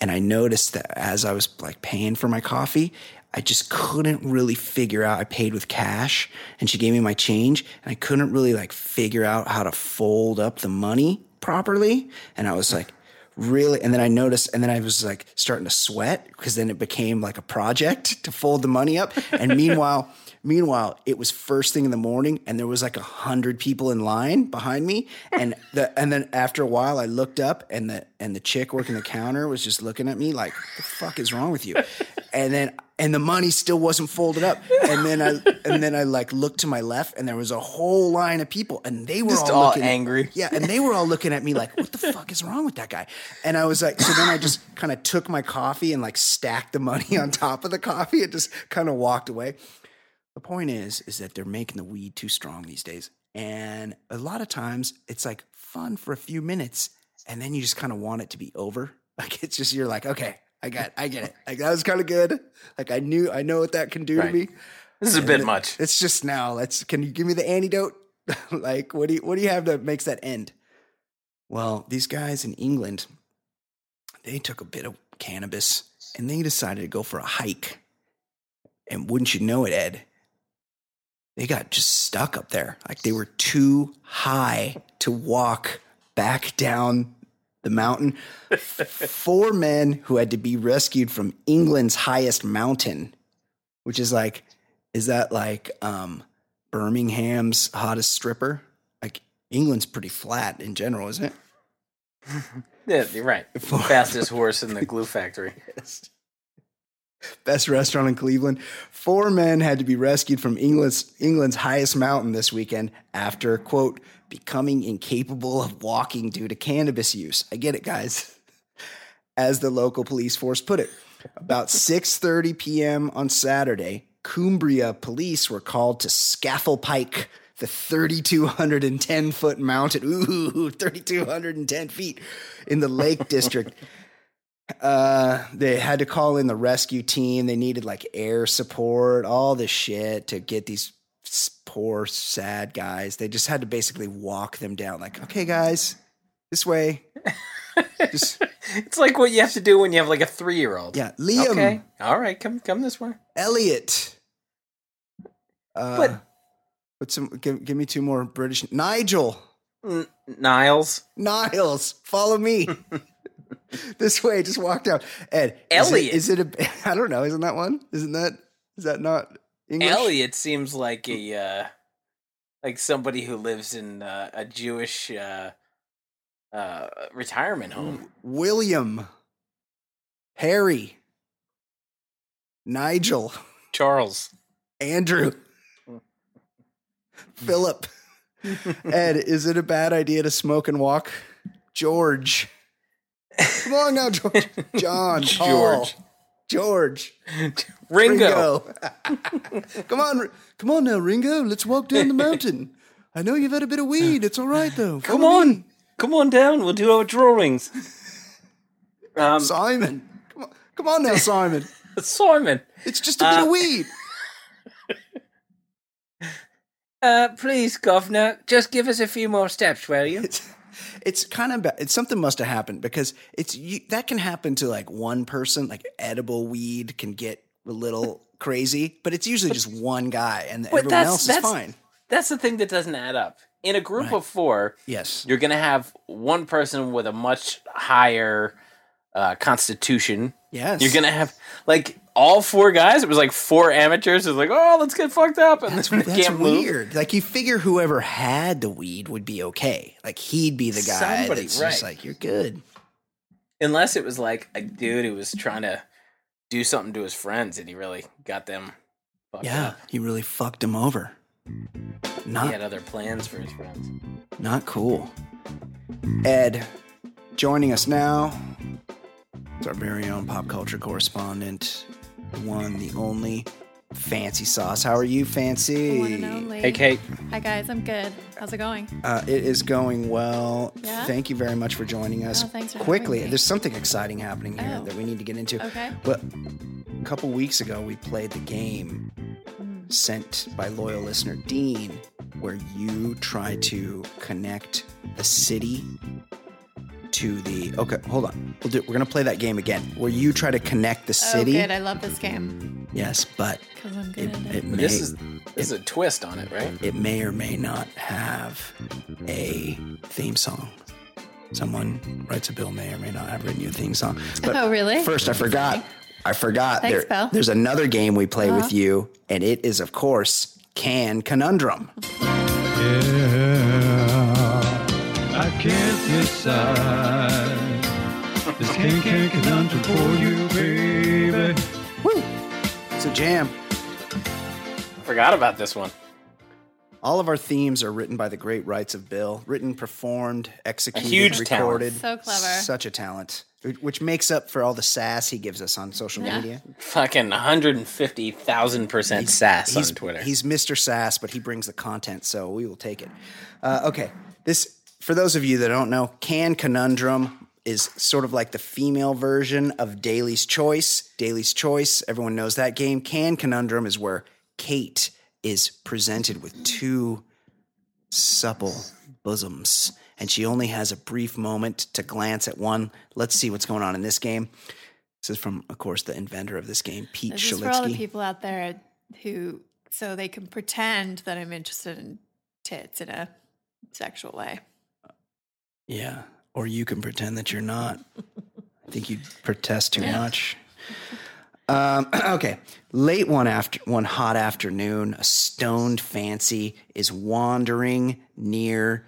And I noticed that as I was like paying for my coffee, I just couldn't really figure out. I paid with cash and she gave me my change and I couldn't really like figure out how to fold up the money properly. And I was like, really? And then I noticed, and then I was like starting to sweat because then it became like a project [laughs] to fold the money up. And meanwhile, Meanwhile, it was first thing in the morning, and there was like a hundred people in line behind me. [laughs] And the and then after a while, I looked up, and the and the chick working the counter was just looking at me like, "The fuck is wrong with you?" [laughs] And then and the money still wasn't folded up. And then I and then I like looked to my left, and there was a whole line of people, and they were Just all, all looking angry. yeah, and they were all looking at me like, "What the fuck is wrong with that guy?" And I was like, so then I just kind of took my coffee and like stacked the money on top of the coffee and just kind of walked away. The point is, is that they're making the weed too strong these days. And a lot of times it's like fun for a few minutes and then you just kind of want it to be over. [laughs] Like it's just, you're like, okay, I got, I get it. Like that was kind of good. Like I knew, I know what that can do Right. to me. This is a bit it- much. It's just now. Let's. Can you give me the antidote? [laughs] like, what do you what do you have that makes that end? Well, these guys in England, they took a bit of cannabis and they decided to go for a hike. And wouldn't you know it, Ed? They got just stuck up there. Like they were too high to walk back down the mountain. [laughs] Four men who had to be rescued from England's highest mountain, which is like, is that like um, Birmingham's hottest stripper? Like England's pretty flat in general, isn't it? [laughs] Yeah, you're right. [laughs] Fastest horse in the glue factory. [laughs] Best restaurant in Cleveland. Four men had to be rescued from England's England's highest mountain this weekend after quote becoming incapable of walking due to cannabis use. I get it, guys. [laughs] As the local police force put it, about 6:30 p.m. on Saturday, Cumbria police were called to Scafell Pike, the 3,210 foot mountain. Ooh, [laughs] 3,210 feet in the Lake District. Uh, they had to call in the rescue team. They needed like air support, all this shit to get these poor, sad guys. They just had to basically walk them down. Like, okay, guys, this way. [laughs] Just It's like what you have to do when you have like a three year old. yeah, Liam, Okay. All right. Come come this way. Elliot. Uh, What? What's some? Give, give me two more British. Nigel, N- Niles. Niles, follow me. [laughs] [laughs] this way, just walk down. Ed, Elliot. Is it, is it a? [laughs] I don't know. Isn't that one? Isn't that? Is that not English? Elliot seems like a uh, like somebody who lives in uh, a Jewish uh, uh, retirement home. William, Harry, Nigel, Charles. Andrew, [laughs] Philip. Ed, is it a bad idea to smoke and walk? George. Come on now, George. John. [laughs] Paul, George. George. [laughs] Ringo. Ringo. [laughs] come on. Come on now, Ringo. Let's walk down the mountain. I know you've had a bit of weed. It's all right, though. Come on. me. Come on down. We'll do our drawings. Um, Simon. Come on, come on now, Simon. Simon. It's just a bit Uh, of weed. Uh, please, governor, just give us a few more steps, will you? It's kind of it's something must have happened because it's you, that can happen to like one person like edible weed can get a little crazy but it's usually just one guy and But everyone else is fine That's the thing that doesn't add up. In a group Right. of four, yes you're going to have one person with a much higher uh, constitution. yes You're going to have, like, all four guys. It was like four amateurs. It was like, oh, let's get fucked up. And that's, then that's can't move. weird like you figure whoever had the weed would be okay like he'd be the guy Somebody, that's just right. like you're good Unless it was like a dude who was trying to do something to his friends and he really got them fucked yeah up. he really fucked them over He not had other plans for his friends. Not cool. Ed, joining us now, is our very own pop culture correspondent, one, the only, Fancy Sauce. How are you, Fancy? One and only. Hey, Kate. Hi guys, I'm good. How's it going? Uh, it is going well. Yeah? Thank you very much for joining us. Oh, thanks for Quickly, me. there's something exciting happening here Oh. that we need to get into. Okay. But a couple weeks ago, we played the game Mm. sent by loyal listener Dean, where you try to connect the city to the. Okay, hold on. We'll do. We're gonna play that game again, where you try to connect the city. Oh, good. I love this game Yes, but because I'm it, good at it it. may This is this is a twist on it, right? it may or may not have a theme song. Someone writes a bill, may or may not have written you a theme song. But Oh, really? First, I forgot. I forgot. Thanks, there, Bill. there's another game we play Uh-huh. with you, and it is, of course, Can Conundrum. Can't decide. This can can conundrum for you, baby. Woo! It's a jam. I Forgot about this one. All of our themes are written by the great rights of Bill. Written, performed, executed, huge talent. recorded. So clever. Such a talent. Which makes up for all the sass he gives us on social Yeah. media. Fucking 150,000% sass he's, on Twitter. He's Mr. Sass, but he brings the content, so we will take it. Uh, okay, this for those of you that don't know, Can Conundrum is sort of like the female version of Daly's Choice. Daly's Choice, everyone knows that game. Can Conundrum is where Kate is presented with two supple bosoms, and she only has a brief moment to glance at one. Let's see what's going on in this game. This is from, of course, the inventor of this game, Pete This is for all the people out there who, so they can pretend that I'm interested in tits in a sexual way. Yeah. Or you can pretend that you're not. I think you protest too much. Um, [clears throat] okay. Late one after one hot afternoon, a stoned fancy is wandering near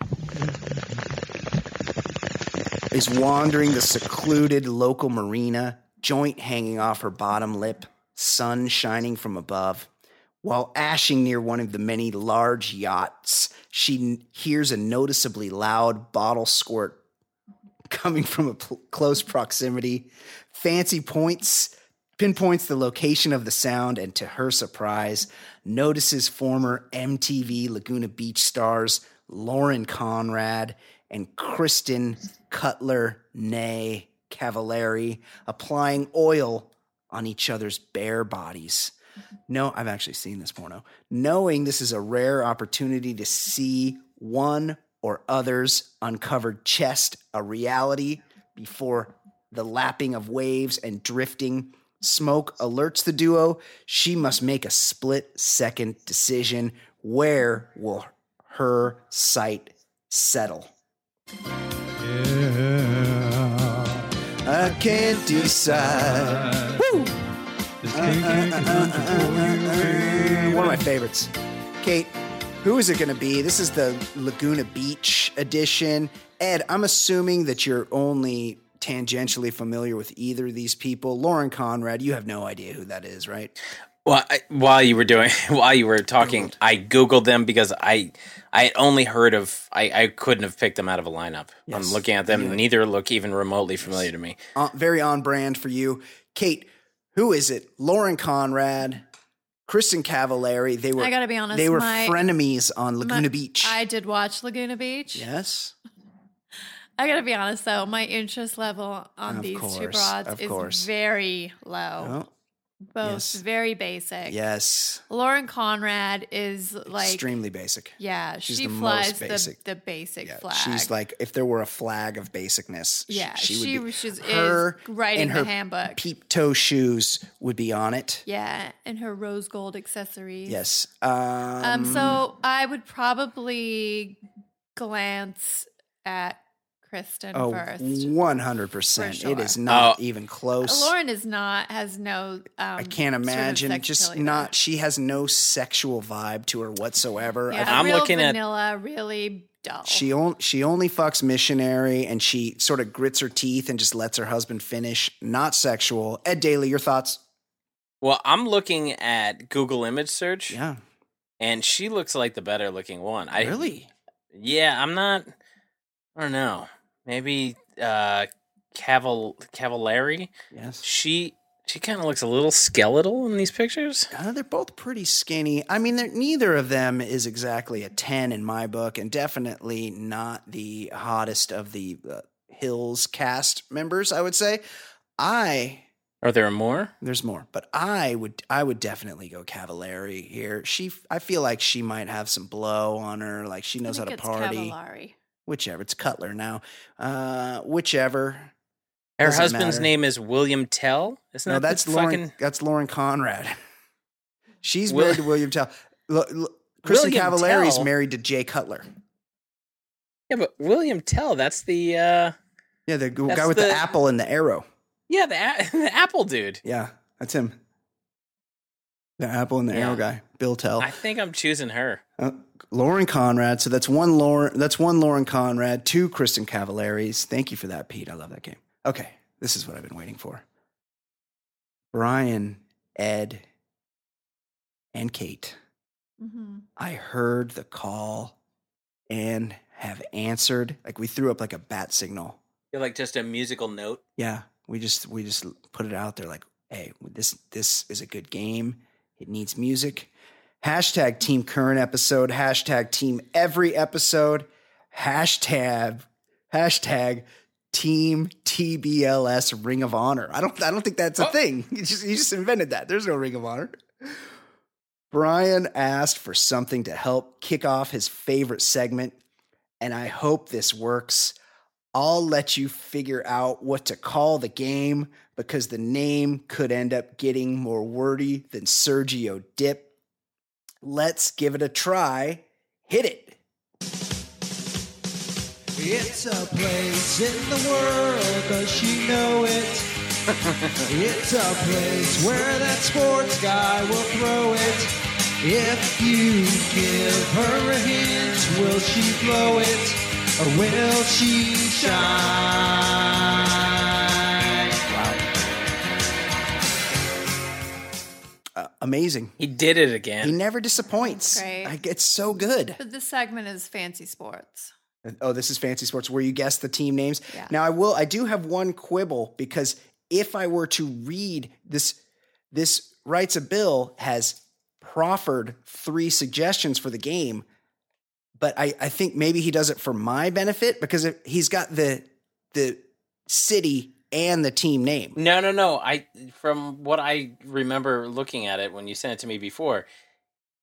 is wandering the secluded local marina, joint hanging off her bottom lip, sun shining from above. While ashing near one of the many large yachts, she hears a noticeably loud bottle squirt coming from a pl- close proximity. Fancy points pinpoints the location of the sound and to her surprise notices former MTV Laguna Beach stars Lauren Conrad and Kristen Cutler Nay Cavallari applying oil on each other's bare bodies. No, I've actually seen this porno. Knowing this is a rare opportunity to see one or other's uncovered chest, a reality before the lapping of waves and drifting smoke alerts the duo, she must make a split second decision. Where will her sight settle? Yeah. I can't decide. Woo! One of my favorites. Kate, who is it going to be? This is the Laguna Beach edition. Ed, I'm assuming that you're only tangentially familiar with either of these people. Lauren Conrad, you have no idea who that is, right? Well, I, while you were doing, while you were talking, Googled. I googled them because I, I had only heard of. I, I couldn't have picked them out of a lineup. Yes. I'm looking at them; neither look even remotely familiar to me. Uh, very on brand for you. Kate, who is it? Lauren Conrad, Kristen Cavallari. They were I gotta be honest, They were my- frenemies on Laguna My- Beach. I did watch Laguna Beach. yes. I gotta be honest though, my interest level on Of these two course, broads is course. very low. Oh, Both yes. very basic. yes. Lauren Conrad is like Extremely basic. yeah, She's she the flies the, basic. the basic Yeah, flag. she's like if there were a flag of basicness. Yeah, she, she would be, is her writing and the her handbook. Peep toe shoes would be on it. yeah, and her rose gold accessories. Yes. Um, Um, so I would probably glance at Kristen oh, first. one hundred percent. For It is not Oh. even close. Lauren is not has no. Um, I can't imagine. just not. there. She has no sexual vibe to her whatsoever. I Yeah, I'm real looking at- vanilla, really dull. She only she only fucks missionary and she sort of grits her teeth and just lets her husband finish. Not sexual. Ed Daly, your thoughts? Well, I'm looking at Google image search, Yeah. and she looks like the better looking one. I really? Yeah, I'm not. I don't know. Maybe uh, Caval Cavallari. Yes. She she kind of looks a little skeletal in these pictures. Uh, they're both pretty skinny. I mean, neither of them is exactly a 10 in my book, and definitely not the hottest of the uh, Hills cast members, I would say. I Are there more? there's more, but I would I would definitely go Cavallari here. She I feel like she might have some blow on her, like she I knows how to it's party. Cavallari. Whichever, it's Cutler now. Uh whichever. Her Doesn't husband's matter. name is William Tell. Isn't No, that that's Lauren fucking that's Lauren Conrad. [laughs] She's Will- married to William Tell. L- L- Kristen William Cavallari is Tell? married to Jay Cutler. yeah, but William Tell. That's the uh, Yeah, the guy with the, the- apple and the arrow. yeah the, a- [laughs] the Apple dude. Yeah, that's him. The apple and the Yeah. arrow guy, Bill Tell. I think I'm choosing her. Uh, Lauren Conrad. So that's one Lauren. That's one Lauren Conrad. Two Kristen Cavallari's. Thank you for that, Pete. I love that game. Okay, this is what I've been waiting for. Brian, Ed, and Kate. Mm-hmm. I heard the call and have answered. Like we threw up like a bat signal. You're like just a musical note. Yeah, we just we just put it out there like, hey, this this is a good game. It needs music. Hashtag team current episode. Hashtag team every episode. Hashtag hashtag team TBLS Ring of Honor. I don't I don't think that's a Oh. thing. [laughs] You just you just invented that. There's no Ring of Honor. Brian asked for something to help kick off his favorite segment, and I hope this works. I'll let you figure out what to call the game because the name could end up getting more wordy than Sergio Dipp. Let's give it a try. Hit it. It's a place in the world, does she know it? [laughs] it's a place where that sports guy will throw it. If you give her a hint, will she blow it? Or will she shine? Uh, amazing. He did it again. He never disappoints. Great. Like, it's so good. But this segment is fancy sports. Oh, this is fancy sports where you guess the team names. Yeah. Now I will I do have one quibble because if I were to read this this writes a bill has proffered three suggestions for the game, but I, I think maybe he does it for my benefit because if he's got the the city and the team name. No, no, no. I from what I remember looking at it when you sent it to me before,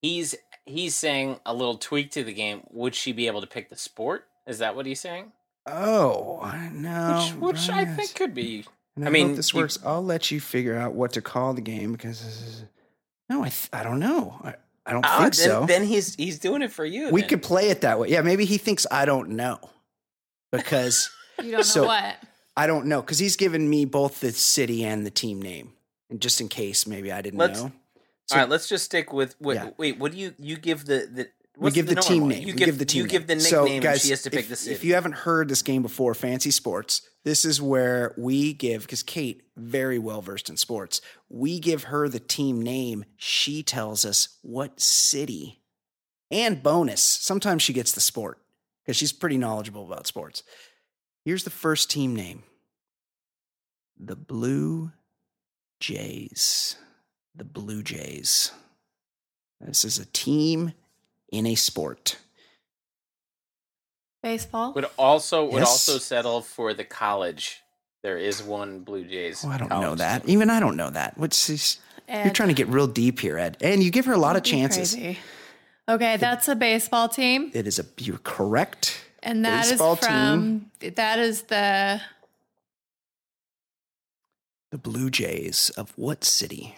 he's he's saying a little tweak to the game. Would she be able to pick the sport? Is that what he's saying? Oh no. which which I think could be. And I I, mean, mean, this you- works. I'll let you figure out what to call the game because this is, no, I th- I don't know. I, I don't Oh, think then, so. then he's he's doing it for you. we then. could play it that way. Yeah, maybe he thinks I don't know because [laughs] You don't So- know what. I don't know because he's given me both the city and the team name, and just in case maybe I didn't Let's- know. All right, let's just stick with. Wait, Yeah. wait what do you you give the the? We give the, normal team name. You give, give the team You give the nickname. So, and guys, she has to pick if, the city. if you haven't heard this game before, Fancy Sports, this is where we give because Kate very well versed in sports. We give her the team name. She tells us what city, and bonus. Sometimes she gets the sport because she's pretty knowledgeable about sports. Here's the first team name: the Blue Jays. The Blue Jays. This is a team in a sport. Baseball. would also would Yes. also settle for the college. There is one Blue Jays. Oh, I don't know that. team. Even I don't know that. What's this? You're trying to get real deep here, Ed. And you give her a lot of Don't chances. crazy. Okay, that's a baseball team, It is a you're correct. And that is Baseball from that is the The Blue Jays of what city?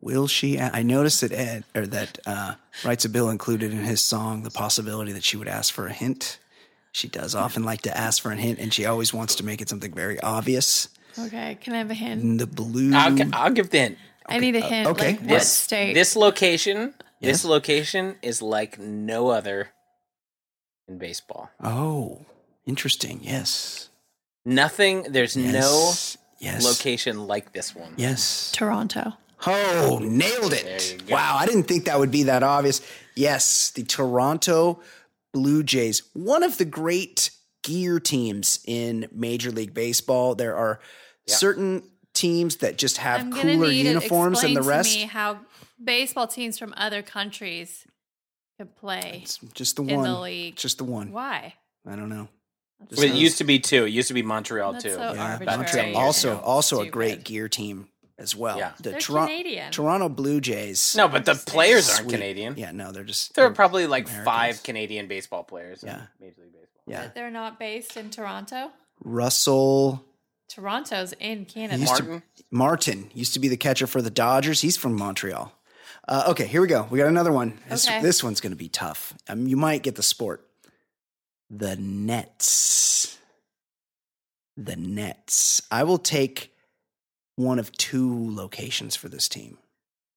Will she? I noticed that Ed or that uh, writes a bill included in his song the possibility that she would ask for a hint. She does often like to ask for a hint, and she always wants to make it something very obvious. okay. Can I have a hint? The blue. I'll, I'll give the hint. I need a hint. uh, okay, Like what yes. state? This location, Yes. this location is like no other in baseball. oh, interesting. Yes. Nothing. There's Yes. yes. no location like this one. Yes. Toronto. Oh, nailed it. Wow, I didn't think that would be that obvious. Yes, the Toronto Blue Jays, one of the great gear teams in Major League Baseball. There are certain teams that just have I'm cooler uniforms than the rest. To me how baseball teams from other countries could play It's just the in one. the league. Just the one. Why? I don't know. That's Well, it used to be two. It used to be Montreal That's too. so Yeah, arbitrary. About 10 Montreal- years also ago. also a great gear team as well. Yeah. The They're Canadian. Toronto Blue Jays. No, but the players aren't Sweet. Canadian. Yeah, no, they're just There are probably like Americans. five Canadian baseball players Yeah. in Major League Baseball. yeah. But they're not based in Toronto. Russell Toronto's in Canada. used to- Martin. Martin used to be the catcher for the Dodgers. He's from Montreal. Uh, okay, here we go. We got another one. This, Okay. this one's going to be tough. Um, you might get the sport. The Nets. The Nets. I will take one of two locations for this team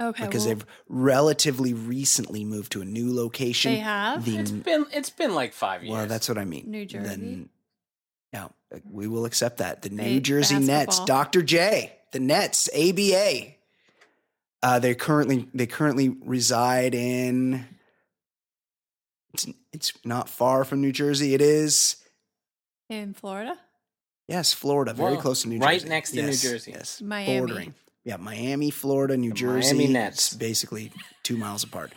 okay, because well, they've relatively recently moved to a new location. they have. The It's been it's been like five years. well, that's what I mean. New Jersey? Then, yeah, we will accept that. The Ba- New Jersey Nets. Dr. J, the Nets, ABA. Uh, they currently they currently reside in. It's it's not far from New Jersey. It is In Florida? yes, Florida, very Whoa, close to New Jersey, right next to New Jersey. Yes, Miami. bordering. Yeah, Miami, Florida, New The Jersey. Miami Nets. It's basically two miles apart.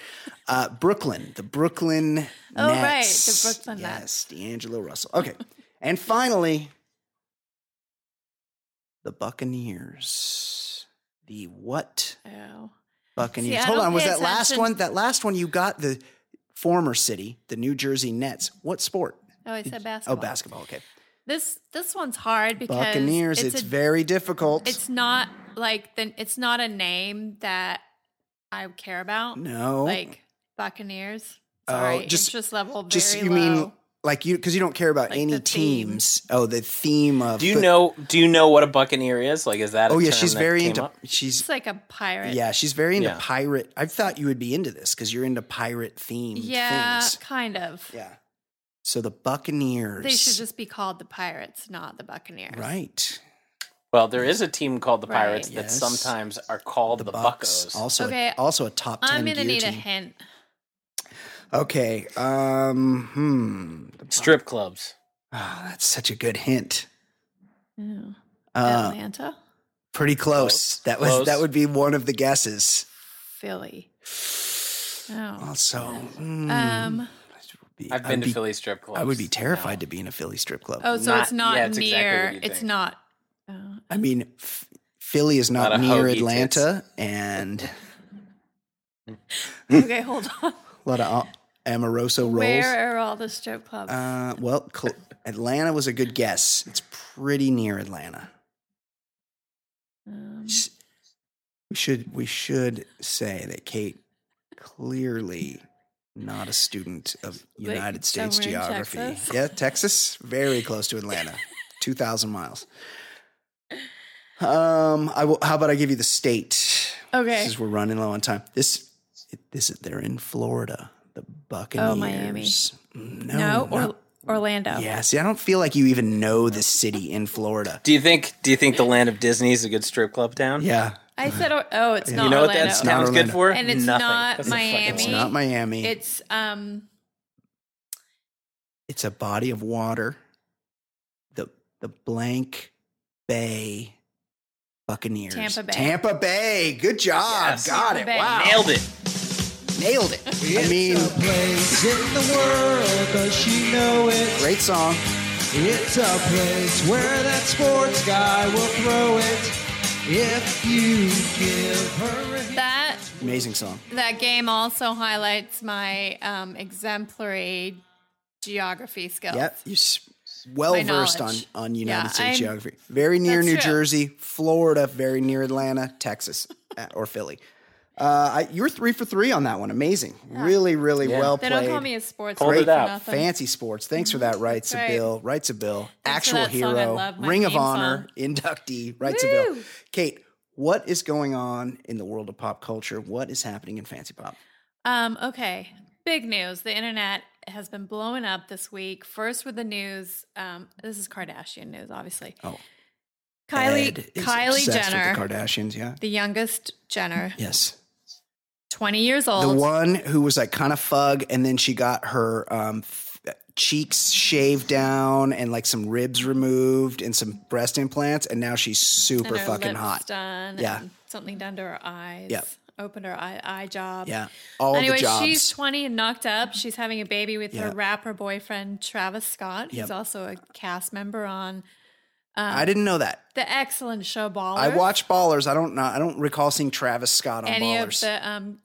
Uh, Brooklyn, the Brooklyn Oh, right, the Brooklyn yes, Nets. D'Angelo Russell. Okay, and finally, the Buccaneers. The what Oh. Buccaneers? I Hold on, was that last one? That last one you got the former city, the New Jersey Nets. What sport? Oh, I said basketball. Oh, basketball. Okay, This this one's hard because Buccaneers. It's, It's, a- very difficult. it's not like the it's not a name that I care about. no, Like Buccaneers. Oh, Sorry, just- interest level very just you low. mean like you because you don't care about Like any the theme. teams. Oh, the theme of. Do you but- know? Do you know what a buccaneer is? Like, is that? a Oh yeah, term she's that very into. up? She's it's like a pirate. yeah, she's very into Yeah. pirate. I thought you would be into this because you're into pirate themed Yeah, things. kind of. Yeah. So the Buccaneers. They should just be called the Pirates, not the Buccaneers. right. Well, there is a team called the Right. Pirates that Yes. sometimes are called the, Bucks. Buckos. Also, Okay, also a top ten. I'm gonna gear need a hint. Okay. Um. Hmm. Strip clubs. Ah, that's such a good hint. Oh. Uh, Atlanta, pretty close. Close. That was Close. that would be one of the guesses. Philly. Oh. Also, hmm, Um. be- I've I'd been to be- Philly strip clubs. I would be terrified to be in a Philly strip club. Oh, so Not- it's not yeah, it's near. what you it's think. not. Oh. I mean, F- Philly is not Lot of near hoagie Atlanta, and [laughs] Okay, hold on. a [laughs] lot of uh, Amoroso rolls. Where are all the strip clubs? Uh, well, cl- [laughs] Atlanta was a good guess. It's pretty near Atlanta. Um, We should we should say that Kate clearly not a student of United States geography. Texas? Yeah, [laughs] Texas, very close to Atlanta, [laughs] two thousand miles. Um, I will. How about I give you the state? okay. Since we're running low on time. This this they're in Florida. The Buccaneers. Oh, Miami. No, No, or, not- Orlando. yeah. See, I don't feel like you even know the city in Florida. Do you think? Do you think the land of Disney is a good strip club town? Yeah, I said, or- oh, it's not You know what that not town's good for? And it's Nothing. not That's Miami. it's not Miami. It's um. it's a body of water. The the blank Bay Buccaneers. Tampa Bay. Tampa Bay. Good job. Yes. Got Tampa it. Bay. Wow. Nailed it. Nailed it. I It's mean, a place in the world, does she know it? great song. It's a place where that sports guy will throw it if you give her a hint. That Amazing song. that game also highlights my um, exemplary geography skills. Yep. You're s- well My versed on, knowledge. on United Yeah, States I'm- geography. Very near That's New true. Jersey, Florida, very near Atlanta, Texas, [laughs] uh, or Philly. Uh, I, you were three for three on that one. Amazing. Really, really Yeah. well They played. don't call me a sports Pulled geek it for out. Fancy sports. Thanks for that. [laughs] Rights right. a bill. Rights a bill. Thanks Actual that song. Hero. love Ring of honor. song. Inductee. Rights a bill. Kate, what is going on in the world of pop culture? What is happening in fancy pop? Um, okay. Big news. The internet has been blowing up this week. First with the news. Um, this is Kardashian news, obviously. Oh, Kylie Ed is Kylie Jenner, with the Kardashians. Yeah. the youngest Jenner, Yes. 20 years old. The one who was like kind of fug, and then she got her um, f- cheeks shaved down and like some ribs removed and some breast implants, and now she's super fucking hot. Done Yeah. and something done to her eyes. Yep. Opened her eye, eye job. Yeah. All anyway, the jobs. she's 20 and knocked up. She's having a baby with her rapper boyfriend, Travis Scott. He's Yep. also a cast member on I didn't know that. the excellent show Baller. I watch Ballers. I don't know. I don't recall seeing Travis Scott on any Ballers. of the um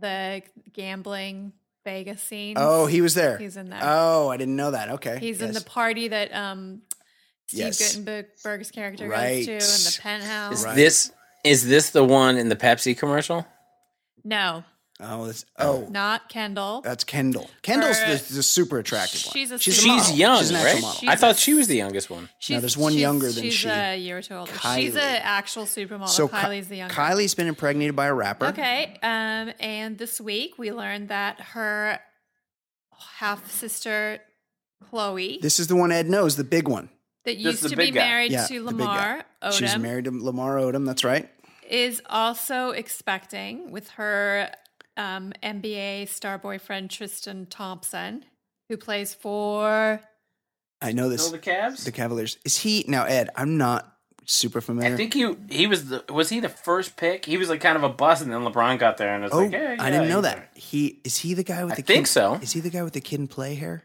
the gambling Vegas scene. oh, he was there. He's in there. Oh, I didn't know that. Okay. He's in the party that um Steve Yes. Gutenberg's character Right. goes to in the penthouse. Is Right. this is this the one in the Pepsi commercial? No, Oh, that's, oh, not Kendall. that's Kendall. Kendall's Her- the, the super attractive one. she's a she's, a She's model. young, She's an actual right? model. She's I a thought she was the youngest one. She's, there's one she's- younger than she. she's she. a year or two older. She's Kylie. an actual supermodel. so Kylie's the younger. Kylie's been impregnated by a rapper. Okay. Um, and this week we learned that her half sister Khloé, This is the one Ed knows, the big one. that used the to be big guy. married Yeah, to the big guy. Lamar She's Odom, married to Lamar Odom. That's right. is also expecting with her um, NBA star boyfriend Tristan Thompson, who plays for I know this. Know the Cavs? The Cavaliers. Is he now, Ed? I'm not super familiar. I think he he was the was he the first pick? He was like kind of a bust, and then LeBron got there, and it's oh, like, hey, I didn't know that. alright. He is he the guy with I the think kid, so. Is he the guy with the Kid 'n Play hair?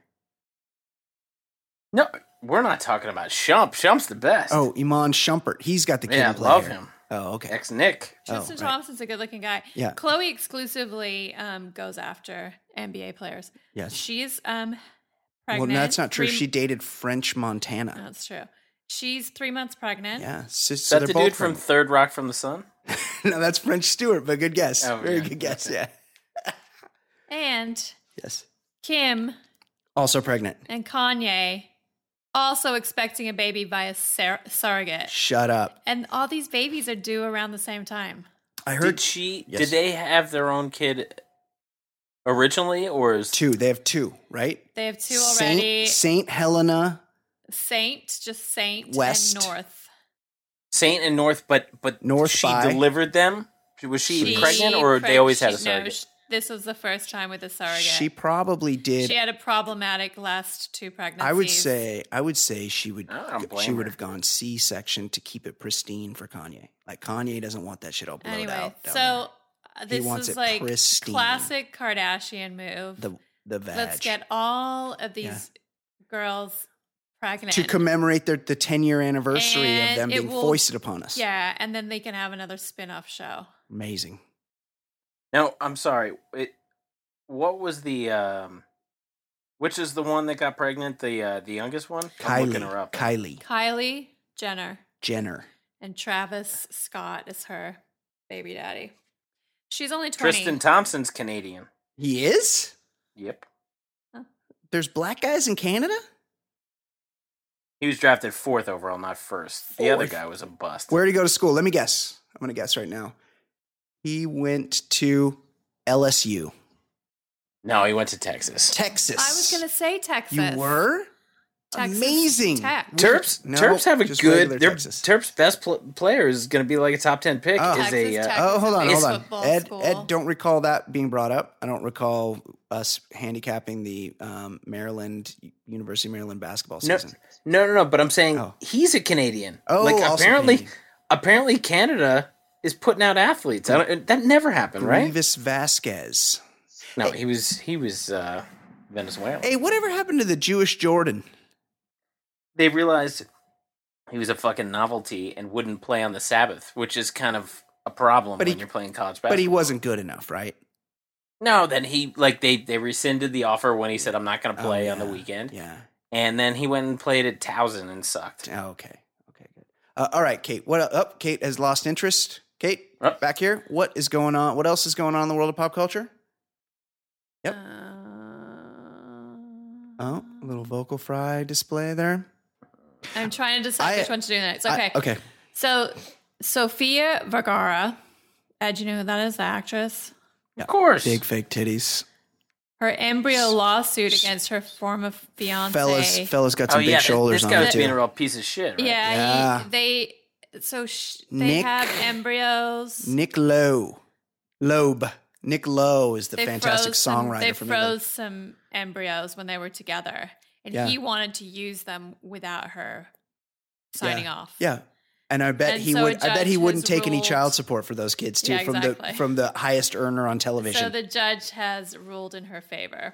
No, we're not talking about Shump. Shump's the best. Oh, Iman Shumpert. He's got the kid yeah, I and play love hair. him. Oh, okay. Ex Knick. Tristan Oh, right. Thompson's a good looking guy. Yeah. Khloé exclusively um, goes after NBA players. Yes. She's um, Well, pregnant. no, that's not true. three- She dated French Montana. That's true. She's three months pregnant. Yeah. So, Is so that the dude from Third Rock from the Sun? [laughs] no, that's French Stewart, but good guess. Oh, Very yeah. good guess. Okay. Yeah. And Yes. Kim Also pregnant. and Kanye also expecting a baby via sur- surrogate. Shut up. And all these babies are due around the same time. I Did heard she? Yes. Did they have their own kid originally, or is two. They have two, right? They have two already. Saint, Saint Helena. Saint, just Saint West. and North. Saint and North? But but North she by- delivered them. Was she, She pregnant, or they always had a she- no, surrogate? Sh- this was the first time with a surrogate. She probably did. She had a problematic last two pregnancies. I would say I would say she would I don't blame she would have gone C section to keep it pristine for Kanye. Like Kanye doesn't want that shit all blowed Anyway, out. so uh, this wants is it like pristine. classic Kardashian move. the the vag. Let's get all of these girls pregnant. to commemorate their the 10 year anniversary of them being will- foisted upon us. yeah, and then they can have another spin-off show. Amazing. No, I'm sorry. It, what was the um, which is the one that got pregnant? The uh, the youngest one. I'm looking her Kylie. up. Kylie Kylie Jenner Jenner. and Travis Scott is her baby daddy. She's only 20. Tristan Thompson's Canadian. He is? Yep. There's black guys in Canada? He was drafted fourth overall, not first. The other guy was a bust. Where did he go to school? Let me guess. I'm going to guess right now. He went to LSU, No, he went to Texas. Texas. I was going to say Texas. You were? Texas Amazing. Tech. Terps, No, Terps have a good. Their Texas. Terps best pl- player is going to be like a top ten pick. Oh. Is Texas a uh, Oh, hold on, hold on. football Ed, school. Ed, don't recall that being brought up. I don't recall us handicapping the um, Maryland University of Maryland basketball no, season. no, no, no. But I'm saying Oh. he's a Canadian. Oh, like also apparently, Canadian. apparently Canada is putting out athletes. I don't, that never happened, right? Greivis Vasquez. No, he was he was uh, Venezuelan. Hey, whatever happened to the Jewish Jordan? They realized he was a fucking novelty and wouldn't play on the Sabbath, which is kind of a problem But when he- you're playing college basketball. But he wasn't good enough, right? No, then he like they they rescinded the offer when he said I'm not going to Oh, play on the weekend, Yeah. and then he went and played at Towson and sucked. Oh, okay. Okay, good. Uh, all right, Kate. What up? Kate has lost interest. Kate, Up. back here. What is going on? What else is going on in the world of pop culture? Yep. Uh, Oh, a little vocal fry display there. I'm trying to decide I- which one to do next. I- Okay. okay. So, Sofia Vergara, Ed, you know who that is? The actress. Of course, Big fake titties. Her embryo lawsuit against her former fiance. Fellas, fellas got Oh some big yeah, th- shoulders this on guy it was too. being a real piece of shit. Right? Yeah, Yeah. He, they. So sh- they Nick- have embryos. Nick Lowe. Loeb. Nick Lowe is the they fantastic froze some, songwriter They from froze England. some embryos when they were together, and Yeah. he wanted to use them without her signing off. Yeah. And I bet And he so would I bet he wouldn't take any child support for those kids too Yeah, from the from the highest earner on television. So the judge has ruled in her favor.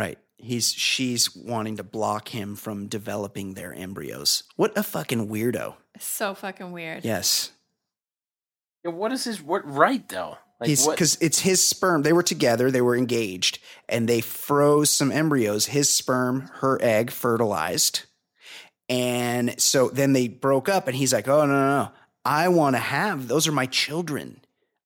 Right. He's she's wanting to block him from developing their embryos. What a fucking weirdo. So fucking weird. Yes. Yeah, what is his what right though? Like because it's his sperm. They were together, they were engaged, and they froze some embryos. His sperm, her egg, fertilized. And so then they broke up, and he's like, Oh, no, no, no. I want to have those are my children.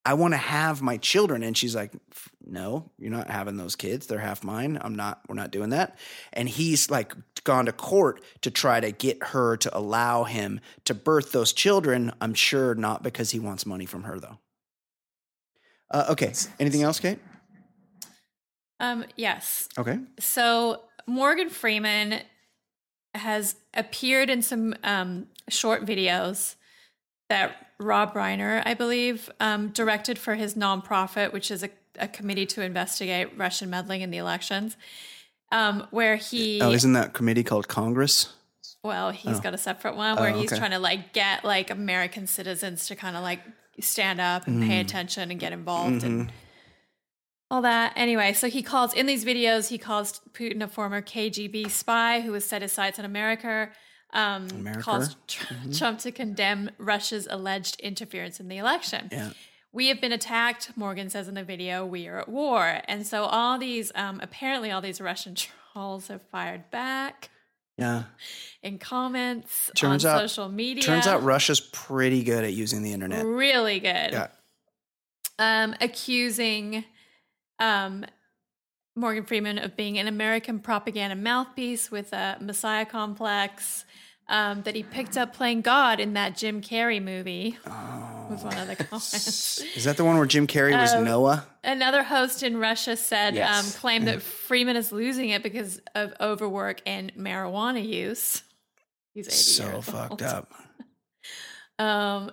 I want to have my children. And she's like, "F- No, you're not having those kids. They're half mine. I'm not, we're not doing that. And he's like gone to court to try to get her to allow him to birth those children. I'm sure not because he wants money from her, though. Uh, okay. Anything else, Kate? Um. Yes. Okay. So Morgan Freeman has appeared in some um, short videos that Rob Reiner, I believe, um, directed for his nonprofit, which is a, a committee to investigate Russian meddling in the elections, um, where he Oh, isn't that committee called Congress? well, he's got a separate one where Oh, he's trying to like get like American citizens to kind of like stand up and Mm. pay attention and get involved Mm-hmm. and all that. Anyway, so he calls in these videos, he calls Putin a former KGB spy who has set his sights on America. Um, America? calls Tr- Trump to condemn Russia's alleged interference in the election. Yeah. We have been attacked, Morgan says in the video. We are at war. And so all these, um, apparently, all these Russian trolls have fired back Yeah. in comments Turns on out- social media. Turns out Russia's pretty good at using the internet. really good. Yeah. Um, accusing um, Morgan Freeman of being an American propaganda mouthpiece with a Messiah complex. Um, that he picked up playing God in that Jim Carrey movie was one of the comments. Is that the one where Jim Carrey was Um, Noah? Another host in Russia said, Yes. um, claimed that Freeman is losing it because of overwork and marijuana use. He's 80 So years fucked old. up. [laughs] Um.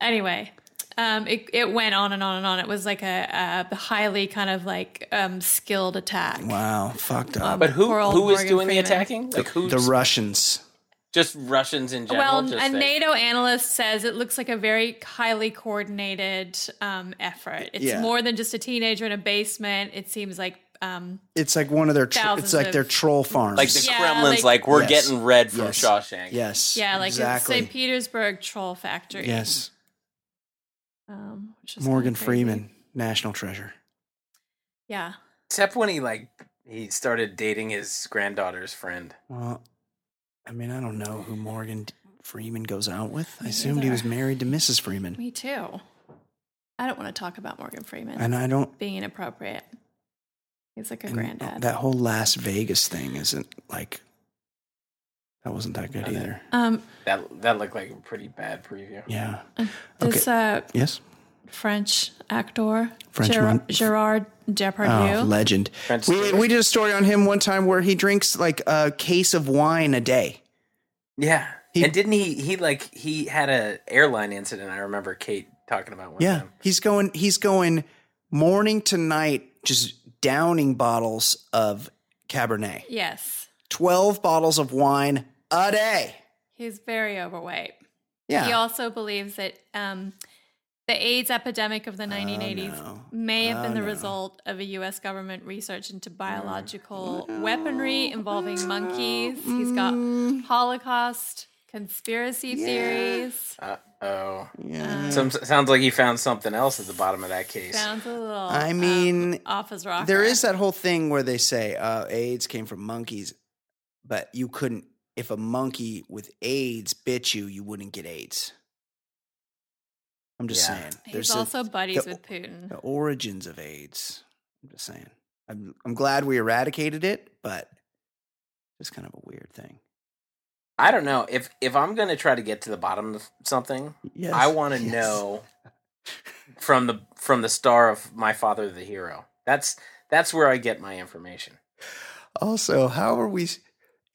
Anyway, um, it it went on and on and on. It was like a, a highly kind of like um skilled attack. Wow, fucked up. But who Poor old who was doing the attacking? Like who's the Russians. Just Russians in general? Well, just a that- NATO analyst says it looks like a very highly coordinated um, effort. It's Yeah. more than just a teenager in a basement. It seems like um, It's like one of their. Tr- it's like of- their troll farms. like the Yeah, Kremlin's like- like, we're Yes. getting red from Yes. Shawshank. yes. yeah, like exactly. St. Petersburg troll factory. Yes. um, which is Morgan kinda. Freeman, national treasure. Yeah, Except when he like he started dating his granddaughter's friend. Well, I mean, I don't know who Morgan Freeman goes out with. I Me assumed he neither. was married to Mrs. Freeman, me too. I don't want to talk about Morgan Freeman and I don't. being inappropriate. He's like a and granddad. That whole Las Vegas thing isn't like. That wasn't that good Okay. either. um, That that looked like a pretty bad preview. Yeah. this uh, Yes. French actor French Ger- mon- Gerard Depardieu. Oh, legend. French We, we did a story on him one time where he drinks like a case of wine a day. Yeah. He- and didn't he he like he had a airline incident I remember Kate talking about one Yeah, time. he's going. He's going morning to night, just downing bottles of Cabernet. yes, Twelve bottles of wine a day. he's very overweight. Yeah. He also believes that um, the AIDS epidemic of the 1980s Oh, no. may have been Oh, the no. result of a U.S. government research into biological weaponry involving monkeys. He's got Mm. Holocaust conspiracy theories. Uh oh. yeah. Some sounds like he found something else at the bottom of that case. Sounds a little. I um, mean, off his rocker. there is that whole thing where they say uh, AIDS came from monkeys, but you couldn't. If a monkey with AIDS bit you, you wouldn't get AIDS. I'm just Yeah. saying. He's a- also buddies the- with Putin. the origins of AIDS. I'm just saying. I'm I'm glad we eradicated it, but it's kind of a weird thing. I don't know if if I'm going to try to get to the bottom of something, Yes. I want to Yes. know from the from the star of my father the hero. That's that's where I get my information. Also, how are we?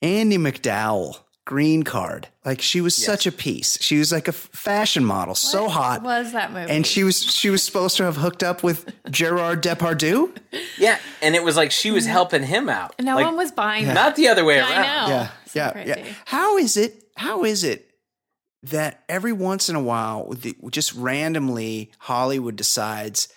Andie MacDowell, green card. Like she was Yes. such a piece. She was like a f- fashion model, so hot. was that movie? And she was she was supposed to have hooked up with Gerard Depardieu. [laughs] Yeah, and it was like she was helping him out. no Like, one was buying that. not the other way Yeah, around. I know. yeah, so yeah, crazy. yeah. How is it? How is it that every once in a while, the, just randomly, Hollywood decides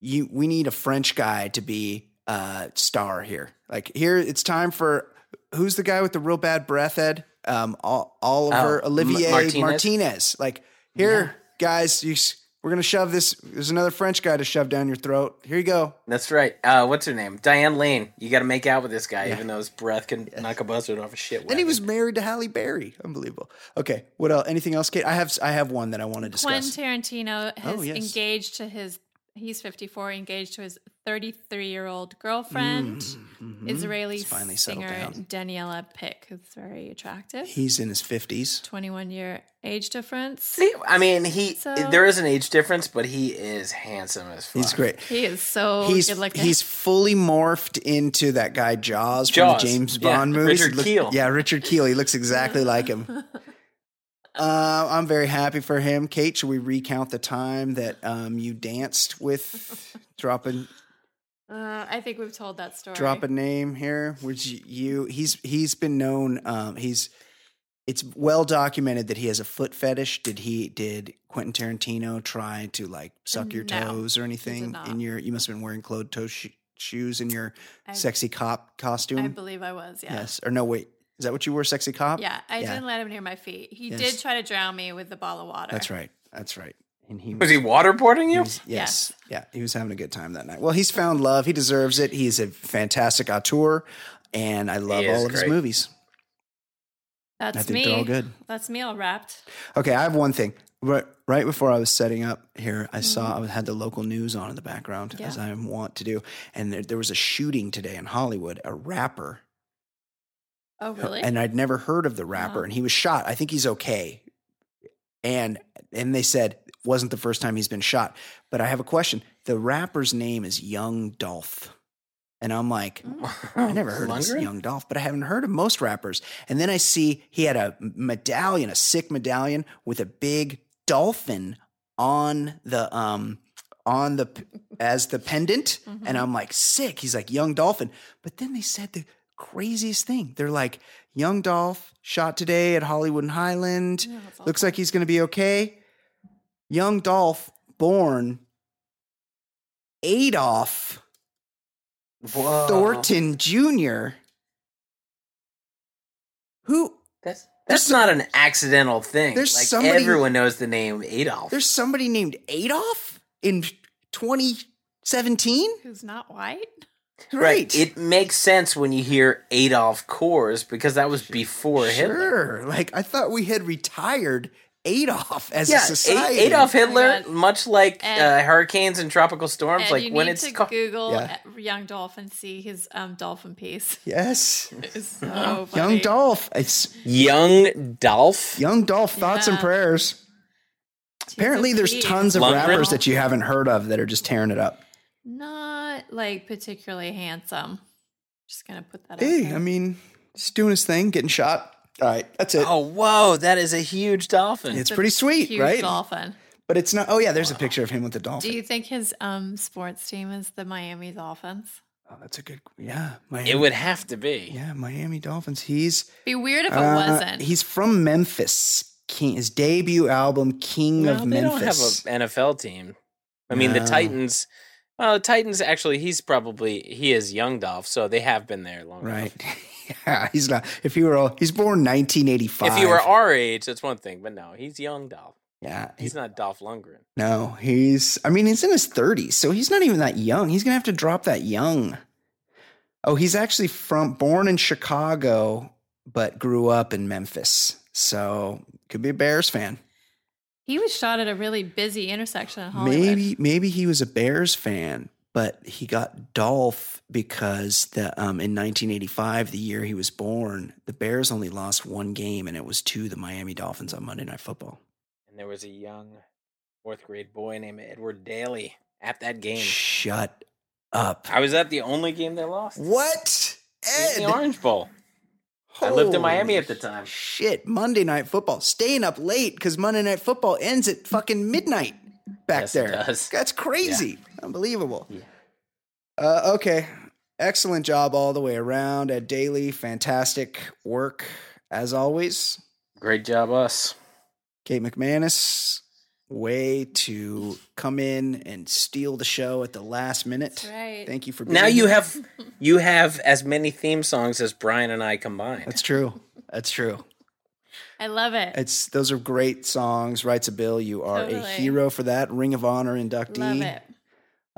you we need a French guy to be a star here. Like here, it's time for who's the guy with the real bad breath, Ed? Um, Oliver Oh, Olivier M- Martinez. Martinez? Like here, guys, you, we're gonna shove this. There's another French guy to shove down your throat. Here you go. That's right. Uh, what's her name? Diane Lane. You got to make out with this guy, even though his breath can knock a buzzard off a shit. And he was married to Halle Berry. Unbelievable. Okay, what else? Anything else, Kate? I have I have one that I want to discuss. Quentin Tarantino has Oh, yes. engaged to his. He's 54, engaged to his 33 year old girlfriend, mm-hmm, mm-hmm. Israeli He's finally singer down. Daniela Pick, who's very attractive. He's in his fifties. 21 year age difference. See, I mean, he So- there is an age difference, but he is handsome as fuck. He's great. He is so He's good looking. he's fully morphed into that guy Jaws, Jaws, from the James yeah, Bond movies. Richard He look- Kiel. Yeah, Richard Kiel. He looks exactly like him. [laughs] Uh, I'm very happy for him. Kate, should we recount the time that um, you danced with [laughs] dropping Uh, I think we've told that story. drop a name here? Which you he's he's been known. Um, he's it's well documented that he has a foot fetish. Did he did Quentin Tarantino try to like suck your No, toes or anything in your? You must have been wearing closed toe sh- shoes in your I- sexy cop costume. I believe I was. Yeah. Yes or no? Wait, is that what you were, Sexy cop? Yeah. I Yeah. didn't let him near my feet. He Yes. did try to drown me with the ball of water. That's right. That's right. And he Was he waterboarding He you? was- yes. Yeah. He was having a good time that night. Well, he's found love. He deserves it. He's a fantastic auteur, and I love all of his movies. That's I think me. they're all good. That's me all wrapped. Okay, I have one thing. Right, right before I was setting up here, I saw Mm-hmm. I had the local news on in the background, as Yeah. I want to do, and there, there was a shooting today in Hollywood. A rapper, Oh, really? and I'd never heard of the rapper, Wow. and he was shot. I think he's okay. And and they said it wasn't the first time he's been shot. But I have a question. The rapper's name is Young Dolph. And I'm like, I never heard of this Young Dolph, but I haven't heard of most rappers. And then I see he had a medallion, a sick medallion with a big dolphin on the um on the as the pendant. And I'm like, sick. He's like Young Dolphin. But then they said the craziest thing. They're like, Young Dolph shot today at Hollywood and Highland. Yeah, Looks awful. like he's gonna be okay. Young Dolph born Adolf Whoa. Thornton Jr. Who That's that's not an accidental thing. there's like somebody- everyone knows the name Adolf. there's somebody named Adolf in 2017? Who's not white? Right. It makes sense when you hear Adolph Coors because that was before Hitler. sure. Like I thought we had retired Adolf as Yeah, a society. A- Adolf Hitler, God. much like And- uh, hurricanes and tropical storms, And like you when need it's to called. Google Yeah. Young Dolphin and see his um, dolphin piece. Yes. It's so [laughs] Young funny. Dolph. It's Young Dolph. Young Dolph thoughts and Yeah. prayers. Apparently there's tons of Lundgren? rappers that you haven't heard of that are just tearing it up. Not like particularly handsome. Just gonna put that out Hey, there. I mean, just doing his thing, getting shot. All right, that's it. Oh, whoa, that is a huge dolphin. it's a pretty sweet, Huge right? dolphin. But it's not. Oh yeah, there's a picture of him with the dolphin. Do you think his um sports team is the Miami Dolphins? oh, that's a good. Yeah, Miami. it would have to be. Yeah, Miami Dolphins. He's Be weird if it uh, wasn't. He's from Memphis. King, his debut album, King Well, of they don't have an NFL team. I mean, the Titans. Well, Titans actually, he's probably he is young Dolph, so they have been there long right. enough. [laughs] yeah, he's not. If he were, all, he's born 1985. If he were our age, that's one thing, but no, he's young Dolph. yeah, He's not Dolph Lundgren. No, he's. I mean, he's in his thirties, so he's not even that young. He's gonna have to drop that young. Oh, he's actually from born in Chicago, but grew up in Memphis, so could be a Bears fan. He was shot at a really busy intersection in Hollywood. Maybe, maybe he was a Bears fan, but he got Dolph because the um in 1985, the year he was born, the Bears only lost one game, and it was to the Miami Dolphins on Monday Night Football. And there was a young fourth grade boy named Edward Daly at that game. Shut up! I was at the only game they lost. What? It was Ed? the Orange Bowl. I lived in Miami at the time. Shit, Monday Night Football. Staying up late because Monday Night Football ends at fucking midnight back Yes, it there. does. [laughs] That's crazy. Unbelievable. Yeah. Uh, okay. Excellent job all the way around Ed Daly. Fantastic work as always. Great job, us. Kate McManus, way to come in and steal the show at the last minute. That's right. Thank you for being Now you here. have you have as many theme songs as Brian and I combined. That's true. That's true. I love it. It's those are great songs. Writes a bill. You are a hero for that. Ring of Honor inductee. love it.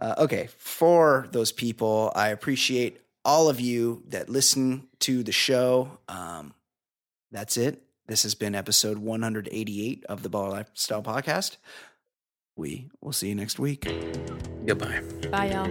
Uh, okay, for those people, I appreciate all of you that listen to the show. Um, that's it. This has been episode 188 of the Baller Lifestyle Podcast. We will see you next week. Goodbye. Bye, y'all.